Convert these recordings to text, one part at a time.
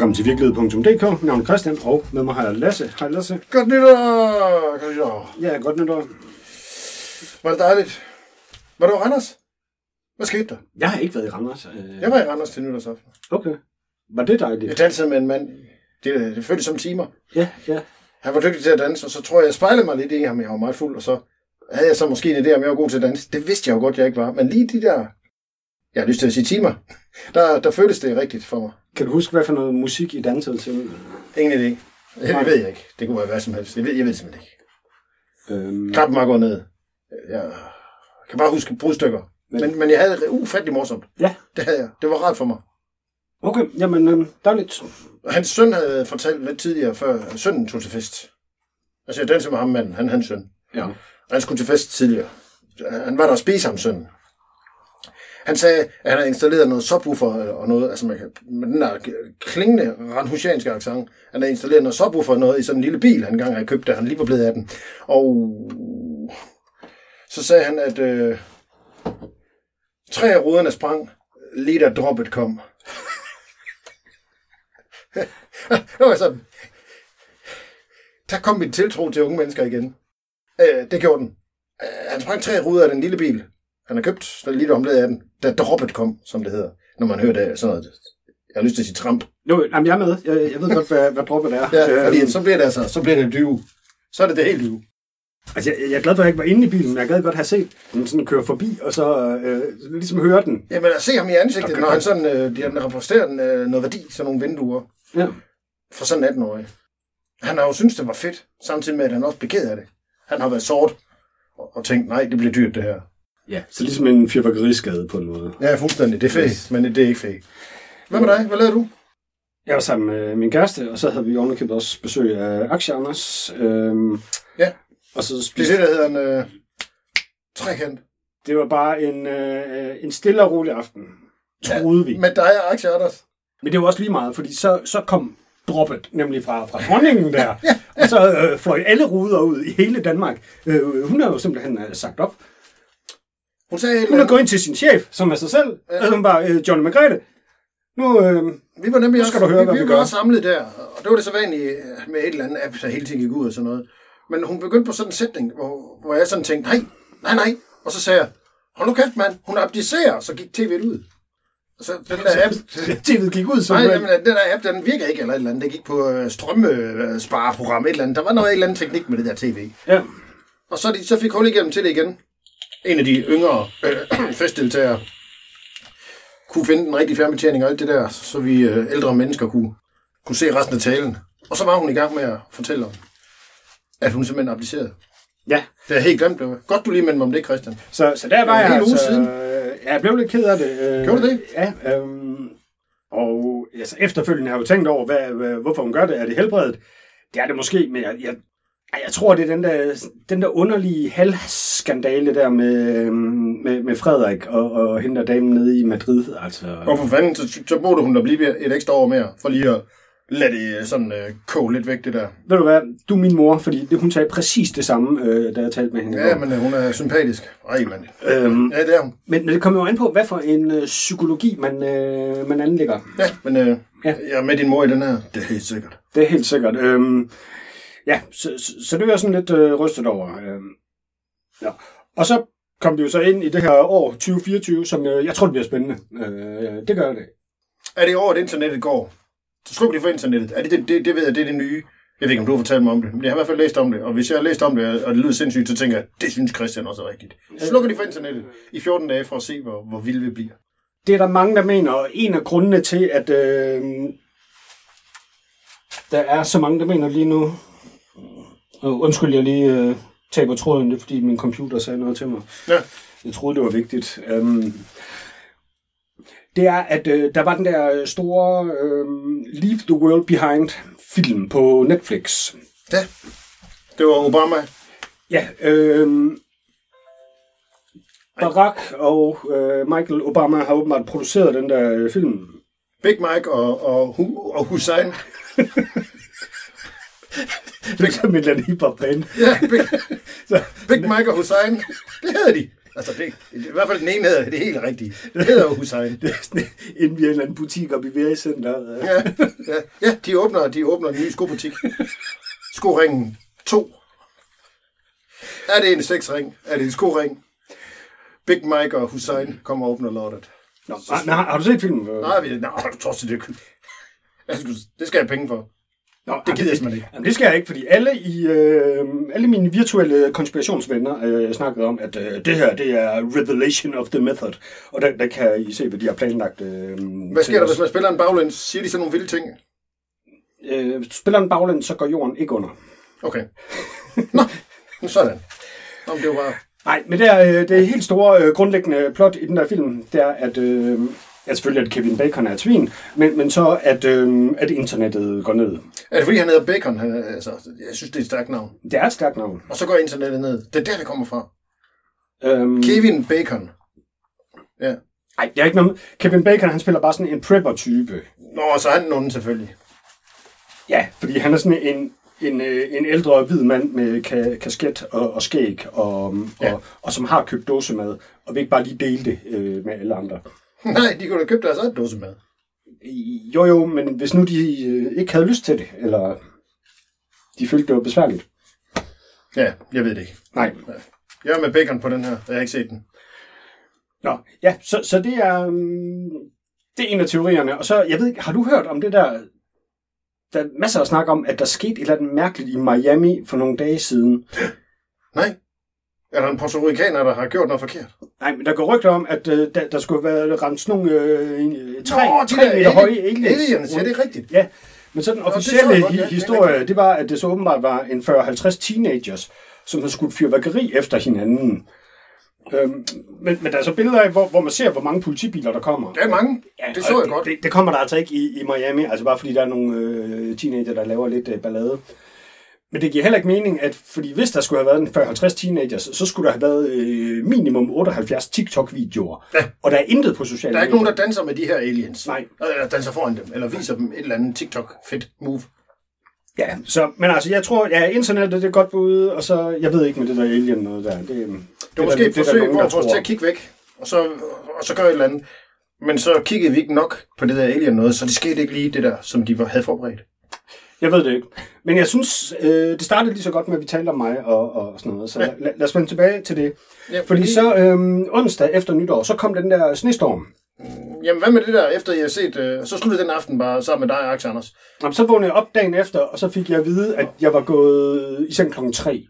Velkommen til virkelighed.dk. Navn er Christian, og med mig har jeg Lasse. Hej Lasse. Godt nytår! Godt nytår. Ja, godt nytår. Var det dejligt? Var du i Randers? Hvad skete der? Jeg har ikke været i Randers. Øh, Jeg var i Randers til nytårsaften. Okay. Var det dejligt? Jeg dansede med en mand. Det, det føltes som timer. Ja, ja. Han var dygtig til at danse, og så tror jeg, jeg spejlede mig lidt i ham. Jeg var meget fuld, og så havde jeg så måske en idé, om jeg var god til at danse. Det vidste jeg jo godt, jeg ikke var. Men lige de der, jeg har lyst til at sige timer, der, der føltes det rigtigt for mig. Kan du huske, hvad for noget musik I dansede til? Ingen idé. Det, ved jeg ikke. Det kunne være hvad som helst. Jeg ved, jeg ved simpelthen ikke. Øhm, Klappen var gået ned. Jeg kan bare huske brudstykker. Men- Men, men jeg havde det ufattelig morsomt. Ja. Det havde jeg. Det var rart for mig. okay, jamen øhm, dejligt. Hans søn havde fortalt lidt tidligere, før sønnen tog til fest. Altså, jeg dansede med ham manden, han hans søn. Ja. Og han skulle til fest tidligere. Han var der og spise ham sønnen. Han sagde, at han havde installeret noget subwoofer og noget, altså man kan, med den der klingende ranhusianske accent. Han havde installeret noget subwoofer og noget i sådan en lille bil, han engang havde købt, da han lige var blevet af den. Og så sagde han, at øh, tre af ruderne sprang, lige da droppet kom. det var sådan, der kom min tiltro til unge mennesker igen. Øh, det gjorde den. Øh, han sprang tre ruder af den lille bil. Han har købt, så lige omledet af den, da droppet kom, som det hedder. Når man hører det, sådan noget. Jeg har lyst til at sige tramp. Jo, jamen, jeg er med. Jeg, jeg ved godt, hvad, hvad droppet er. Ja, fordi Øhm, så bliver det altså, så bliver det dyve. Så er det det helt dyve. altså, jeg, jeg er glad for, at jeg ikke var inde i bilen, men jeg gad godt have set den sådan køre forbi, og så øh, ligesom høre den. Jamen, at se ham i ansigtet, når han sådan, øh, de han repræsenterer øh, noget værdi, sådan nogle vinduer, Ja. for sådan en 18-årig. Han har jo syntes, det var fedt, samtidig med, at han også blev ked af det. Han har været sort og, og tænkt, nej, det bliver dyrt, det her. Ja. Så ligesom en fyrværkeriskade på en måde. Ja, fuldstændig. Det er fedt, Yes. men det er ikke fedt. Hvad med dig? Hvad lavede du? Jeg var sammen med min kæreste, og så havde vi ovenikøbet også besøg af Aksje Anders. Øhm, Ja. Og så Det er spiste det, der hedder en øh, trekant. Det var bare en, øh, en stille og rolig aften, troede vi. Med dig og Axel Anders. Men det var også lige meget, fordi så, så kom droppet, nemlig fra, fra dronningen der. Og så øh, fløj alle ruder ud i hele Danmark. Øh, hun har jo simpelthen øh, sagt op. Hun sagde, Hun er gået ind til sin chef, som er sig selv. Ja. Og hun bare, øh, Johnny Margrethe, nu, øh, vi var nemlig også, skal du høre, vi, hvad vi vi var også samlet der, og det var det så vanlige med et eller andet app, der hele tiden gik ud og sådan noget. Men hun begyndte på sådan en sætning, hvor, hvor jeg sådan tænkte, nej, nej, nej. Og så sagde jeg, hold nu kæft, mand, hun abdicerer, så gik tv'et ud. Og så den der app, tv'et gik ud, så Nej, jamen, den der app, den virker ikke eller et eller andet. Det gik på øh, strømmespareprogram, et eller andet. Der var noget et eller andet teknik med det der tv. Ja. Og så, de, så fik hul igennem til det igen. En af de yngre øh, festdeltagere kunne finde den rigtige fjernbetjening og alt det der, så vi øh, ældre mennesker kunne, kunne se resten af talen. Og så var hun i gang med at fortælle om, at hun simpelthen abdicerede. ja. Det er helt glemt. Det var godt, du lige mindede mig om det, Christian. Så, så der var var jeg en altså... siden. øh, Ja, jeg blev lidt ked af det. øh, Gjorde du det? Ja. Øhm, og altså, efterfølgende har jeg jo tænkt over, hvad, hvorfor hun gør det. Er det helbredet? Det er det måske, men jeg, jeg, jeg tror, det er den der, den der underlige halvskandale der med, øhm, med, med Frederik og, og hende der damen nede i Madrid. Altså, Og for fanden, så, så burde hun da blive et ekstra år mere, for lige at lade det øh, sådan øh, koge lidt væk, det der. ved du hvad, du er min mor, fordi det, hun sagde præcis det samme, øh, da jeg talte med hende. Ja, men øh, hun er sympatisk. Ej, mand. Øhm, Ja, det er hun. men, men det kommer jo an på, hvad for en øh, psykologi man, øh, man anlægger. Ja, men øh, Ja. ja. jeg er med din mor i den her. Det er helt sikkert. Det er helt sikkert. Øhm, ja, så, så, så det var jeg sådan lidt øh, rystet over. Øhm, ja. Og så kom vi jo så ind i det her år 2024, som øh, jeg tror, det bliver spændende. Øh, det gør det. Er det over, at internettet går? Så sluk lige for internettet. Er det, det, det, det ved jeg, det er det nye. Jeg ved ikke, om du har fortalt mig om det, men jeg har i hvert fald læst om det. Og hvis jeg har læst om det, og det lyder sindssygt, så tænker jeg, det synes Christian også er rigtigt. Slukker de for internettet i 14 dage for at se, hvor, hvor vilde vi bliver. Det er der mange, der mener, og en af grundene til, at øh, der er så mange, der mener lige nu, og undskyld, jeg lige øh, taber tråden, det er fordi min computer sagde noget til mig. Ja. Jeg troede, det var vigtigt. Um, det er, at øh, der var den der store øh, Leave the World Behind film på Netflix. Ja, det var Obama. Ja, øh, Barack og øh, Michael Obama har åbenbart produceret den der øh, film. Big Mike og, og, og Hussein. Det er et eller andet hiphop band. Ja, Big, Så, Big Mike og Hussein. Det hedder de. Altså, det, i hvert fald den ene hedder det helt rigtige. Det hedder Hussein. Det er sådan, inden vi er en eller anden butik oppe i Verincenter. Ja, ja, ja de, åbner, de åbner en ny skobutik. Skoringen 2. Er det en sexring? Er det en skoring? Big Mike og Hussein kommer og åbner lortet. Nå, nej, har, har du set filmen? Nej, vi, nej, du tror det det skal jeg have penge for. Nå, Det gider jeg simpelthen ikke. Jamen, det skal jeg ikke, fordi alle, i, øh, alle mine virtuelle konspirationsvenner øh, snakkede om, at øh, det her, det er revelation of the method. Og der, der kan I se, hvad de har planlagt. Øh, Hvad sker der, hvis man spiller en baglæns? Siger de så nogle vilde ting? Øh, spiller en baglænd, så går jorden ikke under. Okay. Nå, sådan. Men det var bare... Nej, men det er øh, det helt store øh, grundlæggende plot i den der film, det er, at, øh, at selvfølgelig at Kevin Bacon er et svin, men, men så at, øh, at internettet går ned. Er det fordi, han hedder Bacon? Han, altså, jeg synes, det er et stærkt navn. Det er et stærkt navn. Og så går internettet ned. Det er der, det kommer fra. Øhm, Kevin Bacon. Ja. Nej, det er ikke noget. Kevin Bacon, han spiller bare sådan en prepper-type. Nå, så er han nogen selvfølgelig. Ja, fordi han er sådan en, en, øh, en ældre hvid mand med ka- kasket og, og skæg, og, Ja. og, og som har købt dåsemad, og vil ikke bare lige dele det øh, med alle andre. Nej, de kunne da købe deres eget dåse med. Jo jo, men hvis nu de øh, ikke havde lyst til det, eller de følte, det var besværligt. Ja, jeg ved det ikke. Nej. Jeg er med Bacon på den her. Jeg har ikke set den. Nå, ja, så, så det er um, det er en af teorierne. Og så, jeg ved ikke, har du hørt om det der, der er masser af snak om, at der skete et eller andet mærkeligt i Miami for nogle dage siden. Nej. Er der en Puerto Ricaner, der har gjort noget forkert? Nej, men der går rygter om, at øh, der, der skulle være ramt sådan nogle øh, tre, Nå, de tre meter høje aliens. aliens, ja, det er rigtigt. Ja, men så den det officielle jeg godt, hi- ja, det historie, rigtigt. det var, at det så åbenbart var en 40-50 teenagers, som havde skudt fyrværkeri efter hinanden. Øhm, men, men der er så billeder af, hvor, hvor man ser, hvor mange politibiler, der kommer. Der er mange. Ja, det så jeg godt. Det, det kommer der altså ikke i, i Miami, altså bare fordi der er nogle øh, teenager, der laver lidt øh, ballade. Men det giver heller ikke mening, at fordi hvis der skulle have været en 40-50 teenagers, så skulle der have været øh, minimum 78 TikTok-videoer. Ja. Og der er intet på sociale Der er ikke nogen, der danser med de her aliens. Nej. Eller danser foran dem, eller viser dem et eller andet TikTok-fedt move. Ja, så, men altså, jeg tror, ja, internettet det er godt bud, og så, jeg ved ikke med det der alien noget der. Det, det, Det var måske et forsøg på at få os til at kigge væk, og så, og så gøre et eller andet. Men så kiggede vi ikke nok på det der alien noget, så det skete ikke lige det der, som de havde forberedt. Jeg ved det ikke. Men jeg synes, øh, det startede lige så godt med, at vi talte om mig og, og sådan noget. Så Ja. lad, lad os vende tilbage til det. Ja, Fordi så øh, onsdag efter nytår, så kom den der snestorm. Jamen, hvad med det der, efter jeg har set... Øh, så sluttede den aften bare sammen med dig, Alex Anders. Jamen, så vågnede jeg op dagen efter, og så fik jeg at vide, at jeg var gået i seng klokken 3.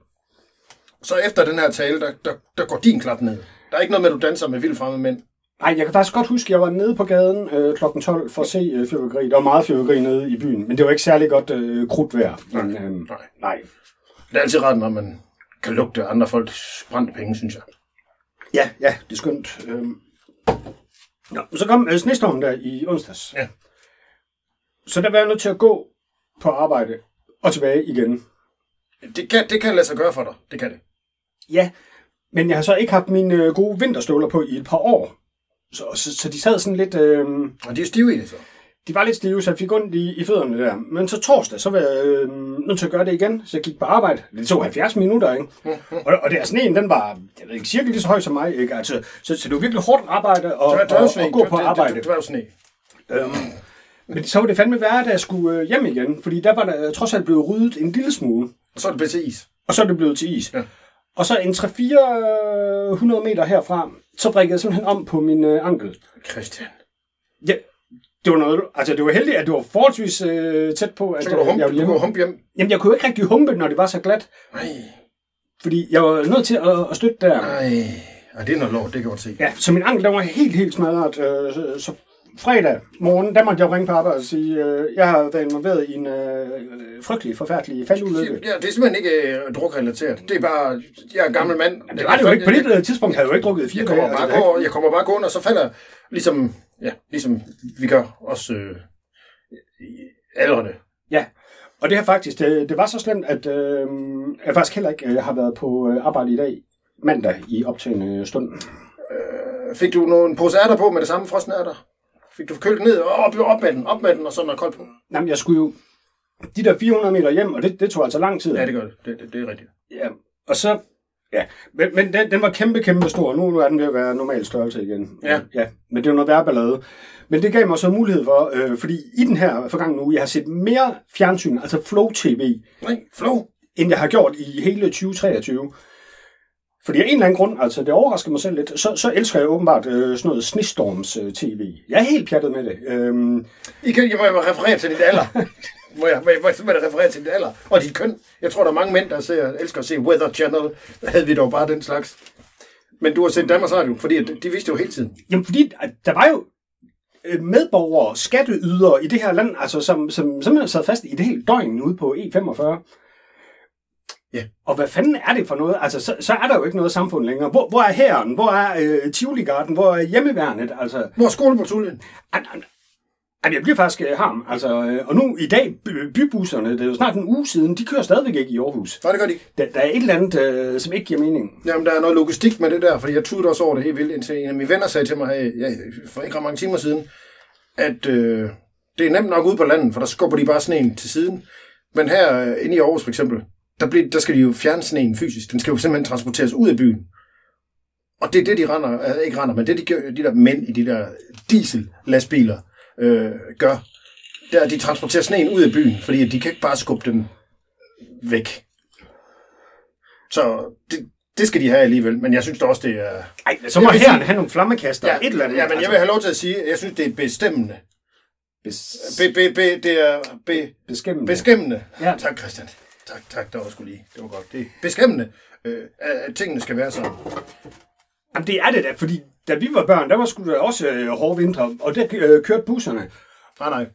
Så efter den her tale, der, der, der går din klap ned. Der er ikke noget med, at du danser med vildt fremmede mænd. Nej, jeg kan faktisk godt huske, at jeg var nede på gaden øh, klokken 12 for at se øh, fyrværkeri. Der var meget fyrværkeri nede i byen, men det var ikke særlig godt øh, krudtvejr. Men, øh, Nej. nej. Det er altid rart, når man kan lugte andre folks brændte penge, synes jeg. Ja, ja, det er skønt. Øhm. Nå, så kom øh, snestormen der i onsdags. Ja. Så der var jeg nødt til at gå på arbejde og tilbage igen. Det kan, det kan lade sig gøre for dig. Det kan det. Ja, men jeg har så ikke haft mine øh, gode vinterstøvler på i et par år. Så, så, så de sad sådan lidt... Øh, Og de er stive i det, så. de var lidt stive, så jeg fik ondt i, i fødderne der. Men så torsdag, så var jeg øh, nødt til at gøre det igen, så jeg gik på arbejde. Det tog 70 minutter, ikke? Og, og der sneen, den var, jeg ved ikke, cirka lige så høj som mig, ikke? Altså, så, så det var virkelig hårdt arbejde og, Det var og, og gå på det- arbejde. Det, det, dværgsne. Øhm, men så var det fandme værre, da jeg skulle øh, hjem igen, fordi der var der trods alt blevet ryddet en lille smule, Og så er det blevet til is. og så er det blevet til is. Ja. Og så en 300-400 meter herfra, så brækkede jeg simpelthen om på min øh, ankel. Christian. Ja, det var noget, altså det var heldigt, at det var forholdsvis øh, tæt på, at Så du øh, humpe, jeg du humpe hjem. Jamen, jeg kunne ikke rigtig humpe, når det var så glat, Nej, fordi jeg var nødt til at, at støtte der. nej. Ej, det er noget lort, det kan jeg godt se. Ja, så min ankel, den var helt, helt smadret. Øh, så, så fredag morgen, der måtte jeg ringe på arbejde og sige, øh, jeg har været involveret i en øh, frygtelig, forfærdelig faldulykke. Ja, det er simpelthen ikke øh, drukrelateret. Det er bare, jeg er en gammel mand. Det var det jo ikke. På det tidspunkt havde jeg jo ikke drukket fire Jeg kommer, bare altså, gå, jeg kommer bare gående, og så falder ligesom, ja, ligesom vi gør også øh, aldrene. Ja, og det har faktisk, det, det var så slemt, at øh, jeg faktisk heller ikke øh, har været på øh, arbejde i dag, mandag, i optagende stund. Fik du nogle pose ærter på med det samme frosne ærter? Fik du kølet ned og op, op med den, op med den, og så noget koldt på? Jamen, jeg skulle jo de der 400 meter hjem, og det, det tog altså lang tid. Ja, det gør det. Det, det, det er rigtigt. Ja, og så Ja, men, men den, den var kæmpe, kæmpe stor. Nu, nu er den ved at være normal størrelse igen. Ja. ja men det er jo noget værre ballade. Men det gav mig så mulighed for, øh, fordi i den her forgangne uge, jeg har set mere fjernsyn, altså Flow TV, Nej, flow. end jeg har gjort i hele 2023. Fordi af en eller anden grund, altså det overrasker mig selv lidt, så, så elsker jeg åbenbart øh, sådan noget snestorms øh, tv. Jeg er helt pjattet med det. Øhm, I kan, jeg må jo referere til dit alder. må jeg, må jeg, må jeg referere til dit alder. Og dit køn. Jeg tror, der er mange mænd, der ser, elsker at se Weather Channel. Der havde vi dog bare den slags. Men du har set Danmarks Radio, fordi at de vidste jo hele tiden. Jamen, fordi der var jo øh, medborgere, skatteydere i det her land, altså, som, som simpelthen sad fast i det hele døgn ude på E45. Ja. Og hvad fanden er det for noget? Altså, så, så er der jo ikke noget samfund længere. Hvor, hvor er hæren? Hvor er øh, Tivoli-garden? Hvor er hjemmeværnet? Altså, Hvor er skolepatruljen? an, jeg bliver faktisk øh, harm. Altså, øh, og nu i dag, by, bybusserne, det er jo snart en uge siden, de kører stadigvæk ikke i Aarhus. Nej, det gør de ikke. Der, der er et eller andet, øh, som ikke giver mening. Jamen, der er noget logistik med det der, fordi jeg tudede også over det helt vildt, indtil en af mine venner sagde til mig her, ja, for ikke ret mange timer siden, at øh, det er nemt nok ude på landet, for der skubber de bare sneen til siden. Men her øh, inde i Aarhus for eksempel, der, bliver, der skal de jo fjerne sneen fysisk. Den skal jo simpelthen transporteres ud af byen. Og det er det, de render, altså ikke render, men det de, gør, de der mænd i de der diesel-lastbiler øh, gør, der de transporterer sneen ud af byen, fordi de kan ikke bare skubbe den væk. Så det, det skal de have alligevel, men jeg synes da også, det er... Ej, så må Jeg sige- have nogle flammekaster. Ja, et eller andet. ja, men jeg altså, vil have lov til at sige, at jeg synes, det er bestemmende. bes- Be, be, be, det er be, beskæmmende. beskæmmende. Ja. Tak, Christian. Tak, tak, det var sgu lige. Det var godt. Det er beskæmmende, øh, at, tingene skal være sådan. Jamen, det er det da, fordi da vi var børn, der var sgu da også øh, hårde vintre, og der øh, kørte busserne. Nej, nej.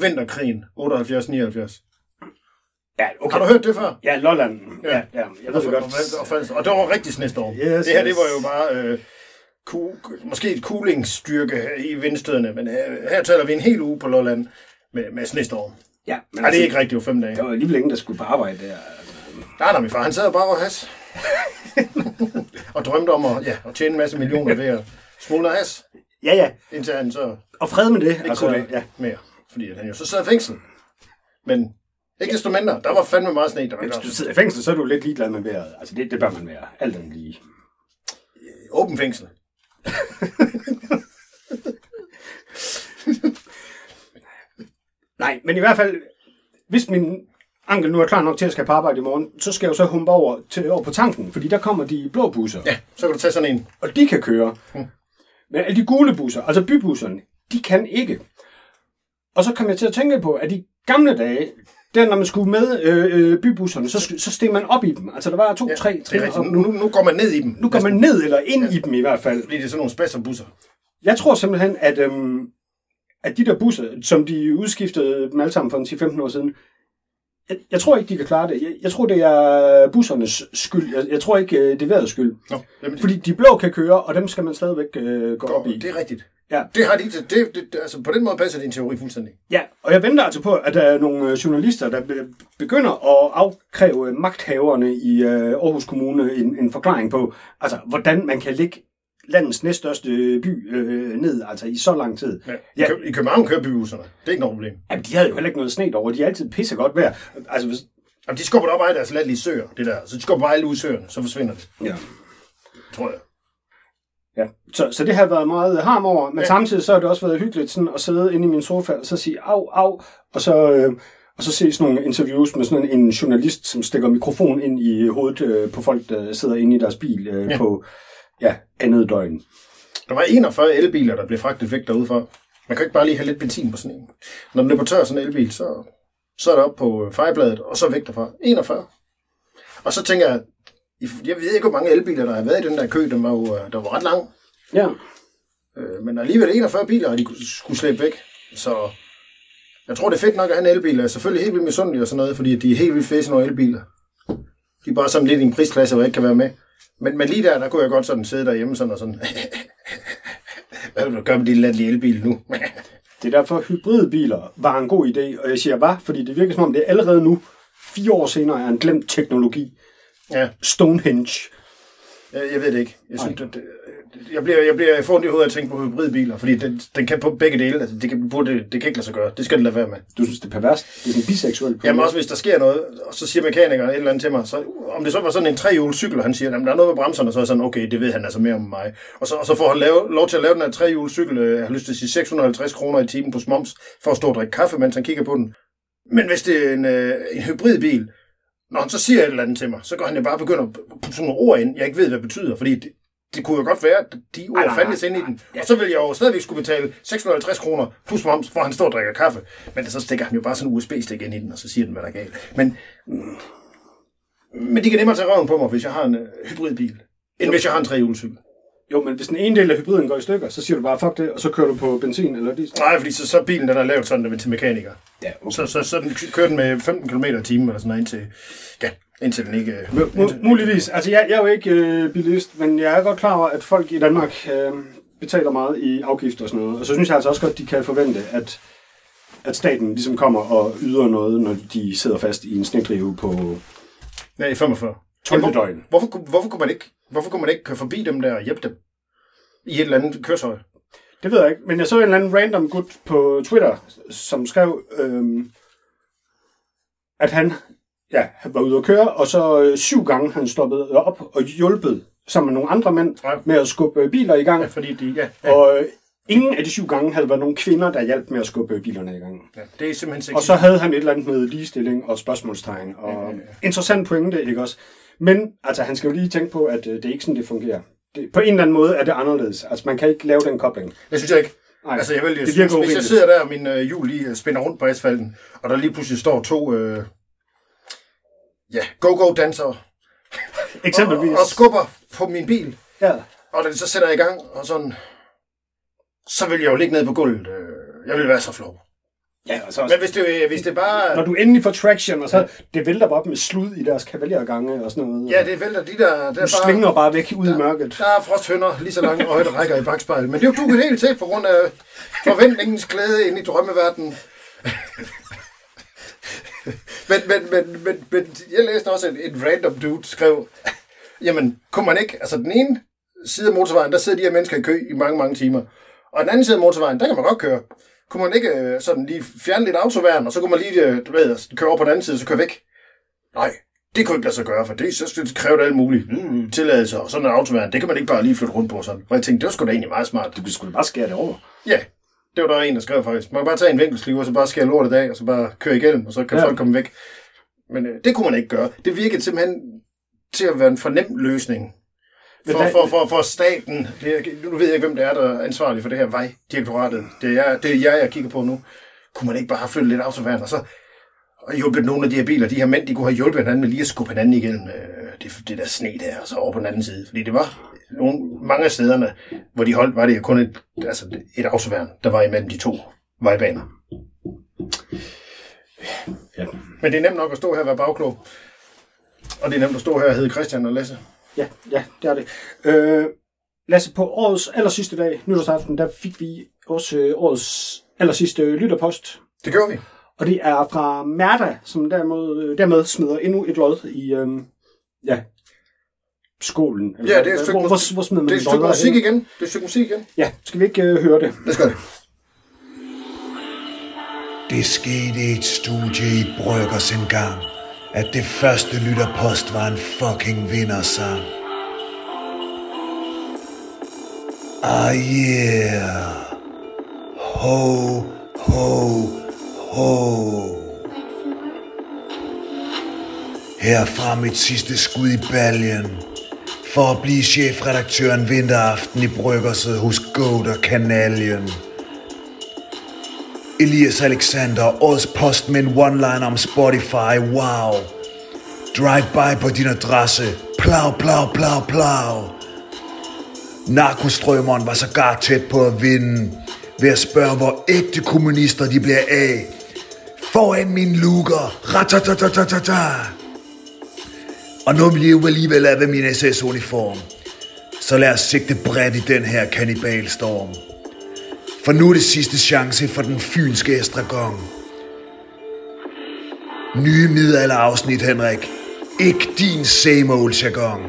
Vinterkrigen, 78-79. Ja, okay. Har du hørt det før? Ja, Lolland. Ja, ja, jeg ved det og, godt. og, og, og det var rigtig snestorm. Yes, det her, det var jo bare øh, ku, måske et kulingsstyrke i vindstødene, men her, her taler vi en hel uge på Lolland med, med snestorm. Ja, men Nej, det er ikke rigtigt, det var fem dage. Der var alligevel ingen, der skulle på arbejde der. Altså. Nej, nej, min far, han sad bare og has. og drømte om at, ja, at tjene en masse millioner ved at smuldre has, Ja, ja. indtil han så Og fred med det. ikke altså, kunne det ja. mere. Fordi at han jo så sad i fængsel. Men ikke desto mindre, der var fandme meget sne. Der var Hvis du sidder i fængsel, så er du lidt ligeglad med vejret. Altså, det, det bør man være. Alt andet lige. åben fængsel. Nej, men i hvert fald, hvis min ankel nu er klar nok til at skal på arbejde i morgen, så skal jeg jo så humpe over, til, over på tanken, fordi der kommer de blå busser. Ja, så kan du tage sådan en. og de kan køre. Men alle de gule busser, altså bybusserne, de kan ikke. Og så kom jeg til at tænke på, at i gamle dage, der når man skulle med øh, øh, bybusserne, så, så steg man op i dem. Altså der var to, ja, tre trin. Nu, nu, nu går man ned i dem. Nu går man ned eller ind i dem i hvert fald. Fordi det er sådan nogle spasserbusser. Jeg tror simpelthen, at, øhm, at de der busser, som de udskiftede dem alle sammen for en 10-15 år siden, jeg, jeg tror ikke, de kan klare det. Jeg, jeg tror, det er bussernes skyld. Jeg, jeg tror ikke, øh, det er vejrets skyld. Nå, jamen, Fordi de blå kan køre, og dem skal man stadigvæk øh, gå op i. det er rigtigt. Ja. Det har de, det, det, det, altså på den måde passer din teori fuldstændig. Ja, og jeg venter altså på, at der er nogle øh, journalister, der be- begynder at afkræve magthaverne i øh, Aarhus Kommune en, en forklaring på, altså, hvordan man kan lægge landets næststørste by øh, ned, altså i så lang tid. Ja. Ja. I, Kø- I København kører bybusserne. Det er ikke noget problem. Jamen, de havde jo heller ikke noget sne over. De er altid pisse godt vejr. Altså, hvis... Jamen, de skubber det op af deres latterlige søer, det der. Så de skubber bare alle ud søerne, så forsvinder det, Ja. tror jeg. Ja. Så, så det har været meget harm over, men ja. Samtidig så har det også været hyggeligt sådan at sidde inde i min sofa og så sige au, au, og så, øh, og så se sådan nogle interviews med sådan en, journalist, som stikker mikrofon ind i hovedet øh, på folk, der sidder inde i deres bil øh. Ja. på ja, andet døgn. Der var 41 elbiler, der blev fragtet væk derude for. Man kan ikke bare lige have lidt benzin på sådan en. Når den er på tør, sådan en elbil, så, så er det op på fejrebladet, og så væk derfra. 41. Og så tænker jeg, jeg ved ikke, hvor mange elbiler, der har været i den der kø. Den var jo øh, der var ret lang. Ja. Øh, Men alligevel 41 biler, og de skulle slæbe væk. Så jeg tror, det er fedt nok at have en elbil. Jeg er selvfølgelig helt vildt misundelig og sådan noget, fordi de er helt vildt sådan nogle elbiler. De er bare sådan lidt i en prisklasse, hvor jeg ikke kan være med. Men, men lige der, der kunne jeg godt sådan sidde derhjemme sådan og sådan. Hvad vil du gøre med din latterlige elbil nu? Det er derfor, hybridbiler var en god idé, og jeg siger var, fordi det virker som om, det er allerede nu, fire år senere, er en glemt teknologi. ja, Stonehenge. jeg, jeg ved det ikke. Jeg synes, det, det, Jeg bliver, jeg bliver jeg får ondt i hovedet af at tænke på hybridbiler, fordi den, den kan på begge dele. Altså, det, kan, burde, det kan ikke lade sig gøre. Det skal det lade være med. Du synes, det er perverst? Det er sådan biseksuelt. Jamen en også hvis der sker noget, og så siger mekanikeren et eller andet til mig, så, om det så var sådan en trehjulet cykel, og han siger, at der er noget med bremserne, så er jeg sådan, okay, det ved han altså mere om mig. Og så, og så får han lave, lov til at lave den her trehjulet cykel, øh, jeg har lyst til at sige 650 kroner i timen på smoms, for at stå og drikke kaffe, mens han kigger på den. Men hvis det er en, øh, en hybridbil, når han så siger et eller andet til mig, så går han jo bare begynde at putte sådan nogle ord ind, jeg ikke ved, hvad det betyder, fordi det, det kunne jo godt være, at de ord fandtes ind i den. Og så ville jeg jo stadigvæk skulle betale 650 kroner plus moms, for han står og drikker kaffe. Men så stikker han jo bare sådan en USB-stik ind i den, og så siger den, hvad der er galt. Men, men de kan nemmere tage røven på mig, hvis jeg har en øh, hybridbil, end hvis jeg har en trehjulscykel. Jo, men hvis den ene del af hybriden går i stykker, så siger du bare, fuck det, og så kører du på benzin eller diesel. Nej, fordi så, så bilen, den er lavet sådan, den er til mekaniker. Ja, Så, så, så den kører den med 15 km i timen, eller sådan noget, indtil, ja, indtil den ikke... øh, Mu- muligvis. Altså, jeg, jeg er jo ikke øh, bilist, men jeg er godt klar over, at folk i Danmark øh, betaler meget i afgifter og sådan noget. Og så synes jeg altså også godt, de kan forvente, at, at staten ligesom kommer og yder noget, når de sidder fast i en snedrive på Ja, i 45. 12 hvor, døgn. hvorfor, kunne- hvorfor, kunne man ikke, hvorfor kunne man ikke køre forbi dem der og hjælpe dem? I et eller andet køretøj? Det ved jeg ikke, men jeg så en eller anden random gut på Twitter, som skrev, øhm, at han ja, han var ude at køre, og så øh, syv gange han stoppede op og hjulpet sammen med nogle andre mænd Ja. med at skubbe øh, biler i gang. Ja, fordi de... Ja, ja, Og øh, ingen af de syv gange havde været nogle kvinder, der hjalp med at skubbe bilerne i gang. ja, det er simpelthen sexy. Og så havde han et eller andet med ligestilling og spørgsmålstegn. Og Ja, ja, ja. interessant pointe, ikke også? Men altså, han skal jo lige tænke på, at øh, det er ikke sådan, det fungerer. Det, på en eller anden måde er det anderledes. Altså, man kan ikke lave den kobling. Jeg synes jeg ikke. Nej, altså, jeg vil, jeg det synes, hvis jeg sidder der, og min øh, hjul lige øh, spænder rundt på asfalten, og der lige pludselig står to øh, ja, go-go-dansere og, Eksempelvis. og, skubber på min bil, Ja. og da det så sætter i gang, og sådan, så vil jeg jo ligge ned på gulvet. Øh, jeg vil være så flov. Ja, og så Men hvis det, hvis det bare... når du endelig får traction, og så det vælter bare op med slud i deres kavaliergange og sådan noget. Ja, det vælter de der... der du er slinger bare væk ud i mørket. Der er frosthønder lige så lange øje, der rækker i bagspejlet. Men det er jo duket helt til på grund af forventningens glæde ind i drømmeverdenen. men, men, men, men, men, jeg læste også, at en random dude skrev, jamen, kunne man ikke, altså den ene side af motorvejen, der sidder de her mennesker i kø i mange, mange timer. Og den anden side af motorvejen, der kan man godt køre. Kunne man ikke øh, sådan lige fjerne lidt autoværn, og så kunne man lige, øh, du ved, køre over på den anden side, så køre væk? Nej, det kunne ikke lade sig gøre, for det, så det kræver det alt muligt. Mm, tilladelser og sådan en autoværn, det kan man ikke bare lige flytte rundt på sådan. Og jeg tænkte, det var sgu da egentlig meget smart. Du skulle bare skære det over. Ja, det var der en, der skrev faktisk. Man kan bare tage en vinkelsliv, og så bare skære lortet af, og så bare køre igennem, og så kan Ja. folk komme væk. Men øh, det kunne man ikke gøre. Det virkede simpelthen til at være en fornem løsning. For, for, for, for staten, det er, nu ved jeg ikke, hvem det er, der er ansvarlig for det her vejdirektoratet. Det er, det er jeg, jeg kigger på nu. Kunne man ikke bare have flyttet lidt autoværn, og så og hjulpet nogle af de her biler, de her mænd, de kunne have hjulpet hinanden med lige at skubbe hinanden igennem øh, det, det der sne der, og så over på den anden side. Fordi det var nogle, mange af stederne, hvor de holdt, var det kun et, altså et autoværn, der var imellem de to vejbaner. Ja. Men det er nemt nok at stå her og være bagklog. Og det er nemt at stå her og hedde Christian og Lasse. Ja, ja, det er det. Øh, Lasse, på årets aller sidste dag, nytårsaften, der fik vi også øh, årets aller sidste lytterpost. Det gjorde vi. Og det er fra Merda, som dermed, øh, dermed smider endnu et lod i, øh, ja, skålen. Eller Ja, det er et stykke, hvor, hvor, hvor smider man det er et stykke musik hen? igen. Det er et stykke musik igen. Ja, skal vi ikke øh, høre det? Lad os gøre det. Det skete i et studie i Bryggers engang, at det første lytterpost var en fucking vindersang. Ah yeah. Ho, ho, ho. Herfra mit sidste skud i baljen. For at blive chefredaktøren vinteraften i Bryggerset hos Goat og Kanalien. Elias Alexander, årets post med en one-liner om Spotify, wow. Drive-by på din adresse, plau, plau, plau, plau. Narkostrømmeren var sågar tæt på at vinde, ved at spørge, hvor ægte kommunister de bliver af. Foran min luger, ratatatatata. Og nu vil jeg jo alligevel af ved min SS-uniform. Så lad os sigte bredt i den her kanibalstorm. For nu er det sidste chance for den fynske estragon. Nye middelalderafsnit, Henrik. Ikke din same old jargon.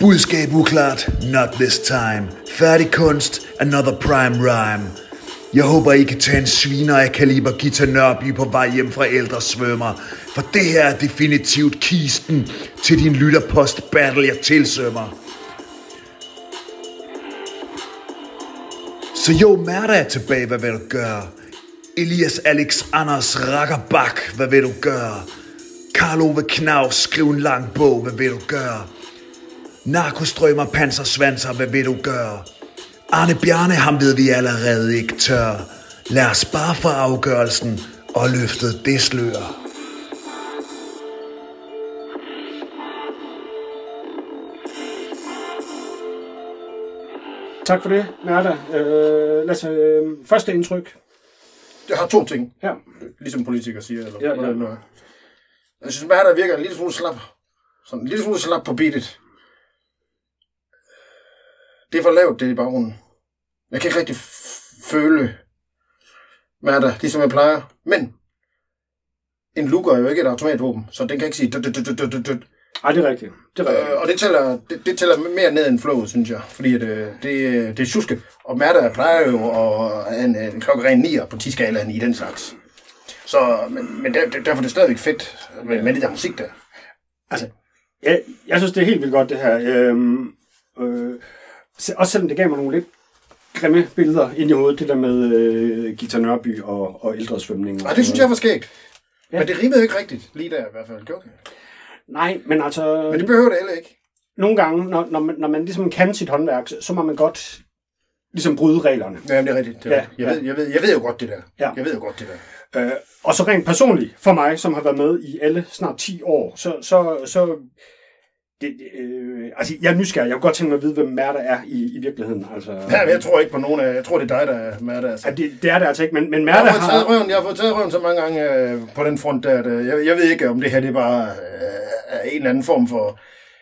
Budskab uklart, not this time. Færdig kunst, another prime rhyme. Jeg håber, I kan tage en sviner af kaliber Gita Nørby på vej hjem fra ældre svømmer. For det her er definitivt kisten til din lytterpost battle, jeg tilsømmer. Så jo, Mærda er tilbage, hvad vil du gøre? Elias Alex Anders Rakkerbak, hvad vil du gøre? Karl Ove Knav, skriv en lang bog, hvad vil du gøre? Narkostrømmer, pansersvanser, hvad vil du gøre? Arne Bjarne, ham ved vi allerede ikke tør. Lad os bare få afgørelsen og løftet det slør. Tak for det, Nærda. Øh, Lasse, øh, første indtryk. Jeg har to ting, Ja. ligesom politikere siger. Eller Ja, ja. hvordan er. Jeg synes, Bertha virker en lille smule slap. Sådan en lille smule slap på beatet. Det er for lavt, det i baggrunden. Jeg kan ikke rigtig føle Mærta, ligesom jeg plejer. Men en luger er jo ikke et automatvåben, så den kan ikke sige... dut, dut, dut, dut, dut, dut. Ej, det er rigtigt. Det er rigtigt. Øh, og det tæller, det, det tæller mere ned end flowet, synes jeg. Fordi at, øh, det, det er tjuske. Og Mærta plejer jo at en, en klokkeren 9 på 10-skalaen i den slags. Så, men, men der, der- derfor er det stadigvæk fedt med, med det der musik der. Altså, jeg, jeg synes, det er helt vildt godt, det her. Øhm, øh, også selvom det gav mig nogle lidt grimme billeder ind i hovedet, det der med øh, Gita Nørby og, og ældresvømning. Og det synes jeg var skægt. Ja. Men det rimede ikke rigtigt, lige der i hvert fald. Gjorde det? Nej, men altså, Men det behøver det heller ikke. nogle gange, når, når, man, når man ligesom kan sit håndværk, så- må man godt ligesom bryde reglerne. Ja, det er rigtigt. Det er Ja. Jeg, ja. ved, jeg, ved, jeg ved jo godt det der. Ja. Jeg ved jo godt det der. Øh, og så rent personligt, for mig, som har været med i alle snart 10 år, så, så, så det, øh, altså, jeg er nysgerrig. Jeg kunne godt tænke mig at vide, hvem Mærta er i, i virkeligheden. Altså, Ja, men jeg tror ikke på nogen af... Jeg tror, det er dig, der er der. Altså. ja, det, det er det altså ikke, men, men Jeg Mærta har, taget røven, jeg har fået taget røven så mange gange øh, på den front der. At, øh, jeg, jeg ved ikke, om det her det er bare øh, er en eller anden form for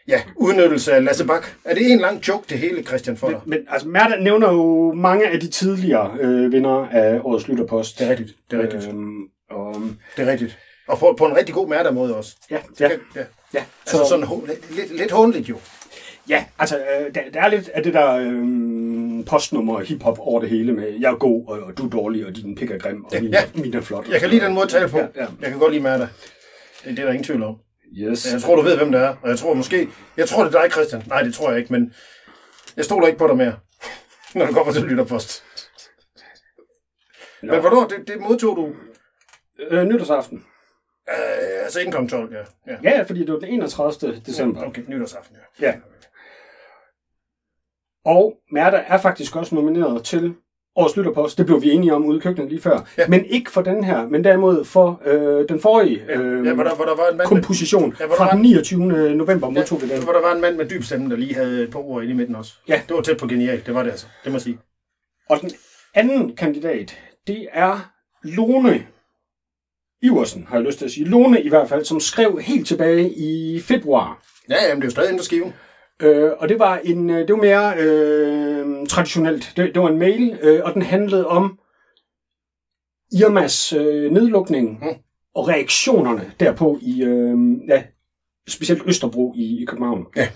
ja, udnyttelse af Lasse Bak. Er det en lang joke, det hele, Christian, for dig? Men altså, Mærta nævner jo mange af de tidligere øh, vinder af årets lytterpost. Det er rigtigt. Det er rigtigt. Øhm, og, Det er rigtigt. Og på, på en rigtig god mærdermåde også. ja, Ja. ja, ja. Altså sådan hå- lidt, lidt, håndligt jo. Ja, altså, øh, der, der er lidt af det der øh, postnummer hiphop over det hele med, jeg er god, og, og du er dårlig, og din pik er grim, og Ja, min, ja. min er flot. Jeg kan lide den måde at tale på. Ja, ja. Jeg kan godt lide mærder. Det, det er der ingen tvivl om. Yes. Jeg tror, du ved, hvem det er. Og jeg tror måske... Jeg tror, det er dig, Christian. Nej, det tror jeg ikke, men... Jeg stoler ikke på dig mere, når det kommer til lytterpost. Men hvornår? Det, det modtog du... Øh, nytårsaften. Øh, altså kl. 12, ja. ja. Ja, fordi det var den 31. december. Okay, nytårsaften, ja. Ja. Og Mærta er faktisk også nomineret til Årets Lytterpost. Det blev vi enige om ude i køkkenet lige før. Ja. Men ikke for den her, men derimod for øh, den forrige øh, Ja, hvor der, hvor der var en mand komposition. Ja, hvor der fra var- den 29. november modtog vi den. hvor der var en mand med dyb stemme, der lige havde et par ord inde i midten også. Ja. Det var tæt på genialt, det var det altså. Det må jeg sige. Og den anden kandidat, det er Lone Iversen, har jeg lyst til at sige. Lone i hvert fald, som skrev helt tilbage i februar. Ja, jamen det er jo stadig inden for skiven. Øh, og det var en, øh, det var mere øh, traditionelt. Det, det var en mail, øh, og den handlede om Irmas øh, nedlukning Mm. og reaktionerne derpå i øh, ja, specielt Østerbro i, i København. Ja.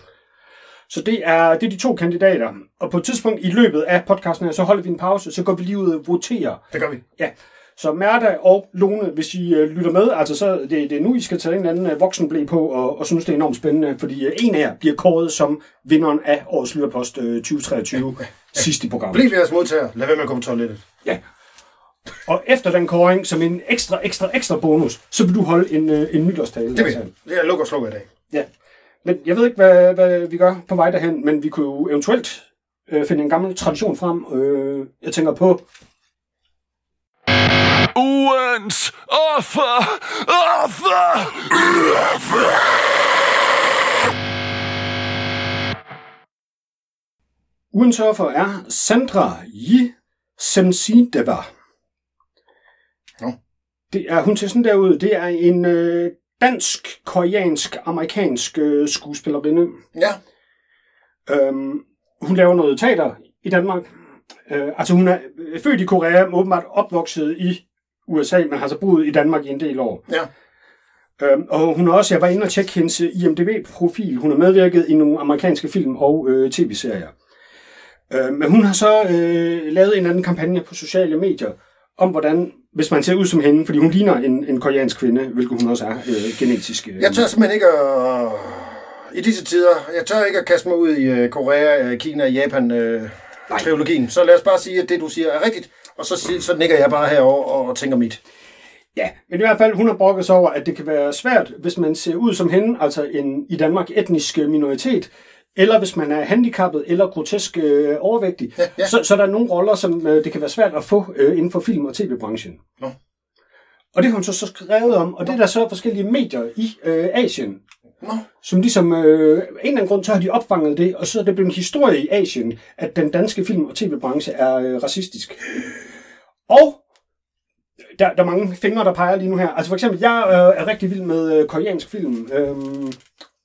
Så det er, det er de to kandidater. Og på et tidspunkt i løbet af podcasten her, så holder vi en pause, så går vi lige ud og voterer. Det gør vi. Ja. Så Mærta og Lone, hvis I øh, lytter med, altså så det, det er nu, I skal tage en anden øh, voksenblæ på og, og synes, det er enormt spændende, fordi øh, en af jer bliver kåret som vinderen af årets lytterpost øh, 2023 sidst i programmet. Bliv jeres modtager. Lad være med at gå på toilettet. Ja. Og efter den kåring, som en ekstra, ekstra, ekstra bonus, så vil du holde en, øh, en nytårstale. Det vil jeg. Jeg lukker og slukker i dag. Ja. Men jeg ved ikke, hvad, hvad vi gør på vej derhen, men vi kunne jo eventuelt øh, finde en gammel tradition frem. Øh, jeg tænker på Ugens offer! Offer! Ugen surfer er Sandra Yi Semsideva. Nå. Det er, hun ser sådan der ud. Det er en øh, dansk, koreansk, amerikansk øh, skuespillerinde. Ja. Øhm, hun laver noget teater i Danmark. Øh, altså hun er øh, født i Korea, men åbenbart opvokset i USA, men har så boet i Danmark i en del år. Ja. Øhm, og hun har også, jeg var inde og tjekke hendes IMDb-profil. Hun har medvirket i nogle amerikanske film og øh, tv-serier. Øh, men hun har så øh, lavet en anden kampagne på sociale medier om, hvordan, hvis man ser ud som hende, fordi hun ligner en, en koreansk kvinde, hvilket hun også er øh, genetisk. Øh, Jeg tør simpelthen ikke at... I disse tider, jeg tør ikke at kaste mig ud i øh, Korea, øh, Kina, Japan øh, trilogien. Så lad os bare sige, at det du siger er rigtigt, og så, så nikker jeg bare herover og tænker mit. Ja, men i hvert fald, hun har brokket sig over, at det kan være svært, hvis man ser ud som hende, altså en i Danmark etnisk øh, minoritet, eller hvis man er handicappet eller grotesk øh, overvægtig. Ja, ja. Så, så der er nogle roller, som øh, det kan være svært at få øh, inden for film- og tv-branchen. Nå. Og det har hun så, så skrevet om, og det er der så forskellige medier i øh, Asien, Nå, som ligesom, øh, af en eller anden grund, så har de opfanget det, og så er det blevet en historie i Asien, at den danske film- og tv-branche er øh, racistisk. Og der, der er mange fingre, der peger lige nu her. Altså for eksempel, jeg øh, er rigtig vild med øh, koreansk film. Øhm,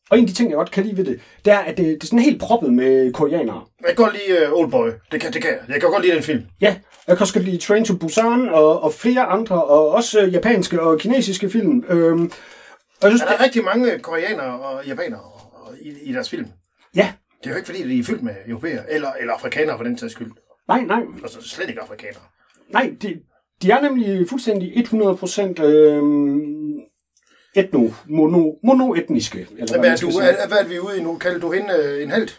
og en af de ting, jeg godt kan lide ved det, det er, at det, det er sådan helt proppet med koreanere. jeg kan godt lide uh, Oldboy. Det kan, det kan jeg. Jeg kan godt lide den film. Ja, jeg kan også godt lide Train to Busan og, og flere andre, og også øh, japanske og kinesiske film. Øhm, og jeg synes, Er der rigtig mange koreanere og japanere og- i, i deres film? ja, Det er jo ikke fordi, de er fyldt med europæere, eller, eller afrikanere for den sags skyld. nej, nej, Altså slet ikke afrikanere. Nej, de, de er nemlig fuldstændig 100% øhm, etno, mono, monoetniske. Eller hvad Hvad er, du, er, hvad er vi ude i nu? Kalder du hende øh, en held?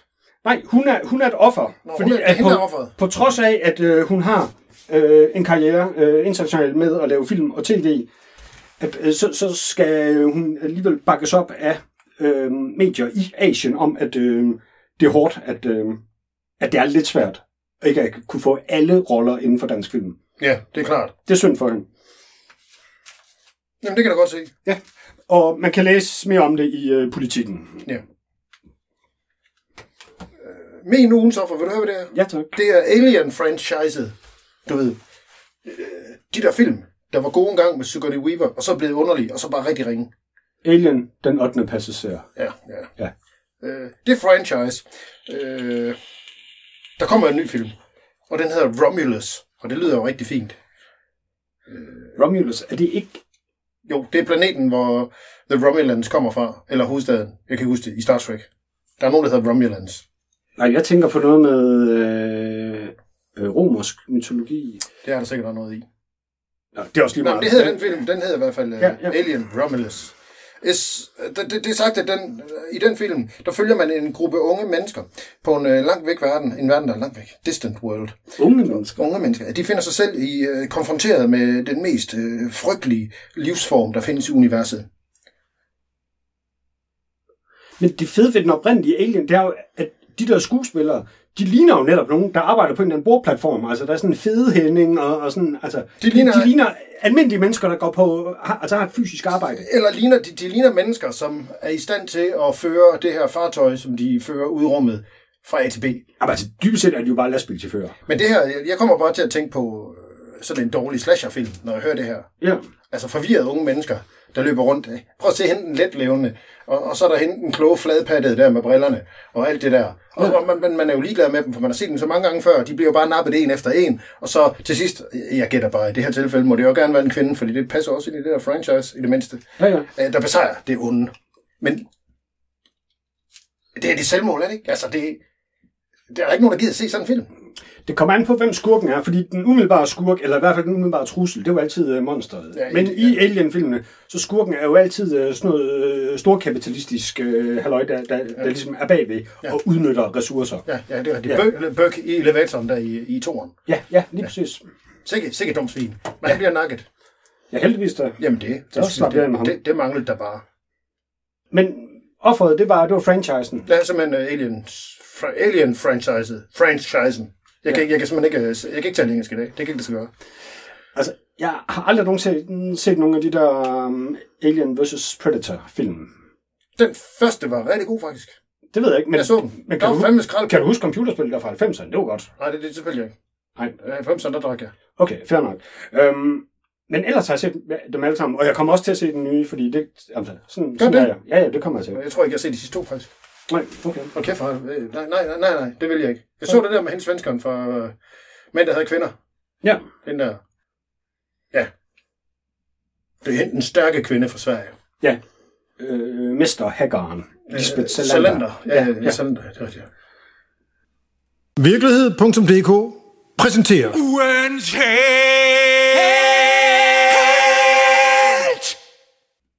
Nej, hun er, hun er et offer. Nå, fordi hun er- at på, er offeret. på trods af, at øh, hun har øh, en karriere øh, internationalt med at lave film og tv, at, øh, så, så skal hun alligevel bakkes op af øh, medier i Asien om, at øh, det er hårdt, at, øh, at det er lidt svært ikke at kunne få alle roller inden for dansk film. Ja, det er klart. Det er synd for hende. Jamen, det kan jeg da godt se. Ja, og man kan læse mere om det i øh, politikken. Ja. Min ugen, så for, vil du høre, hvad det er? Ja, tak. Det er Alien-franchiset. Du ved, øh, de der film, der var gode engang med Sigourney Weaver, og så blev det underlige, og så bare rigtig ringe. Alien, den 8. passager. Ja, ja. Ja. Øh, det er franchise. Øh, der kommer en ny film, og den hedder Romulus, og det lyder jo rigtig fint. Romulus, er det ikke... Jo, det er planeten, hvor The Romulans kommer fra, eller hovedstaden. Jeg kan huske det, i Star Trek. Der er nogen, der hedder Romulans. Nej, jeg tænker på noget med øh, øh, romersk mytologi. Det er der sikkert noget i. Nå, det er også lige Nå, meget. men det hedder den film. Den hedder i hvert fald ja, ja. ja. Alien Romulus. Es, det, det, er sagt, at den, i den film, der følger man en gruppe unge mennesker på en uh, langt væk verden. En verden, der er langt væk. Distant world. Unge mennesker. Unge mennesker. De finder sig selv i uh, konfronteret med den mest uh, frygtelige livsform, der findes i universet. Men det fede ved den oprindelige Alien, det er jo, at de der skuespillere, de ligner jo netop nogen, der arbejder på en eller anden bordplatform. Altså, der er sådan en fede hænding og, og sådan, altså... De ligner- de, de ligner almindelige mennesker, der går på, har, altså har et fysisk arbejde. Eller ligner, de, de ligner mennesker, som er i stand til at føre det her fartøj, som de fører ud rummet fra A til B. Jamen, altså, dybest set er de jo bare lastbilchauffører. Men det her, jeg, jeg kommer bare til at tænke på øh, sådan en dårlig slasherfilm, når jeg hører det her. Ja. Altså forvirrede unge mennesker, der løber rundt. Prøv at se hende den letlevende, og, og så er der hende den kloge fladpattede der med brillerne, og alt det der. Og ja. man, man, man er jo ligeglad med dem, for man har set dem så mange gange før. De bliver jo bare nappet en efter en, og så til sidst, jeg gætter bare, i det her tilfælde må det jo gerne være en kvinde, fordi det passer også ind i det der franchise, i det mindste, Ja, ja. øh, der besejrer det onde. Men det er det selvmål, er det ikke? Altså, det, der er ikke nogen, der gider se sådan en film. Det kommer an på, hvem skurken er, fordi den umiddelbare skurk, eller i hvert fald den umiddelbare trussel, det er jo altid uh, monsteret. Ja, Ja, Men det- i Alien-filmene, så skurken er jo altid uh, sådan noget uh, storkapitalistisk uh, halløj, der, der, ja. der ligesom er bagved Ja. og udnytter ressourcer. Ja, ja det er rigtigt. Ja. Ja. Bøk, i elevatoren der i, i toren. Ja, ja, lige ja. præcis. Sikke, sikke dum svin. Men ja. han bliver nakket. Ja, heldigvis da. Jamen det, med ham. det, det, det manglede der bare. Men offeret, det var, det var franchisen. Det er simpelthen uh, Aliens, fra, Alien franchiset. Franchisen. Jeg, ja. kan, jeg kan simpelthen ikke, øh, jeg kan ikke tale engelsk i dag. Det kan ikke det skal gøre. Altså, jeg har aldrig nogensinde set, set nogle af de der um, Alien vs. Predator-film. Den første var rigtig god faktisk. Det ved jeg ikke, men, Jeg så den. men kan, du, fandme skrald. kan du huske computerspillet der fra 90'erne? Det var godt. Nej, det, det er selvfølgelig ikke. Nej. Øh, 90'erne, der drak jeg. Okay, fair nok. Øhm, men ellers har jeg set dem alle sammen, og jeg kommer også til at se den nye, fordi det, altså, sådan, sådan det? er jeg. Ja, ja, det kommer jeg til. Jeg tror ikke, jeg har set de sidste to faktisk. Nej, okay. Og kæft, for, øh, nej, nej, nej, nej, nej, det vil jeg ikke. Jeg så det der med hendes svenskeren fra øh, Mænd, der havde kvinder. Ja, Den der. Ja. Det er hende den stærke kvinde fra Sverige. Ja. Øh, Mester Haggaren. Lisbeth Salander. Ja, ja. ja. Salander. Det er rigtigt. Virkelighed.dk præsenterer Uanset!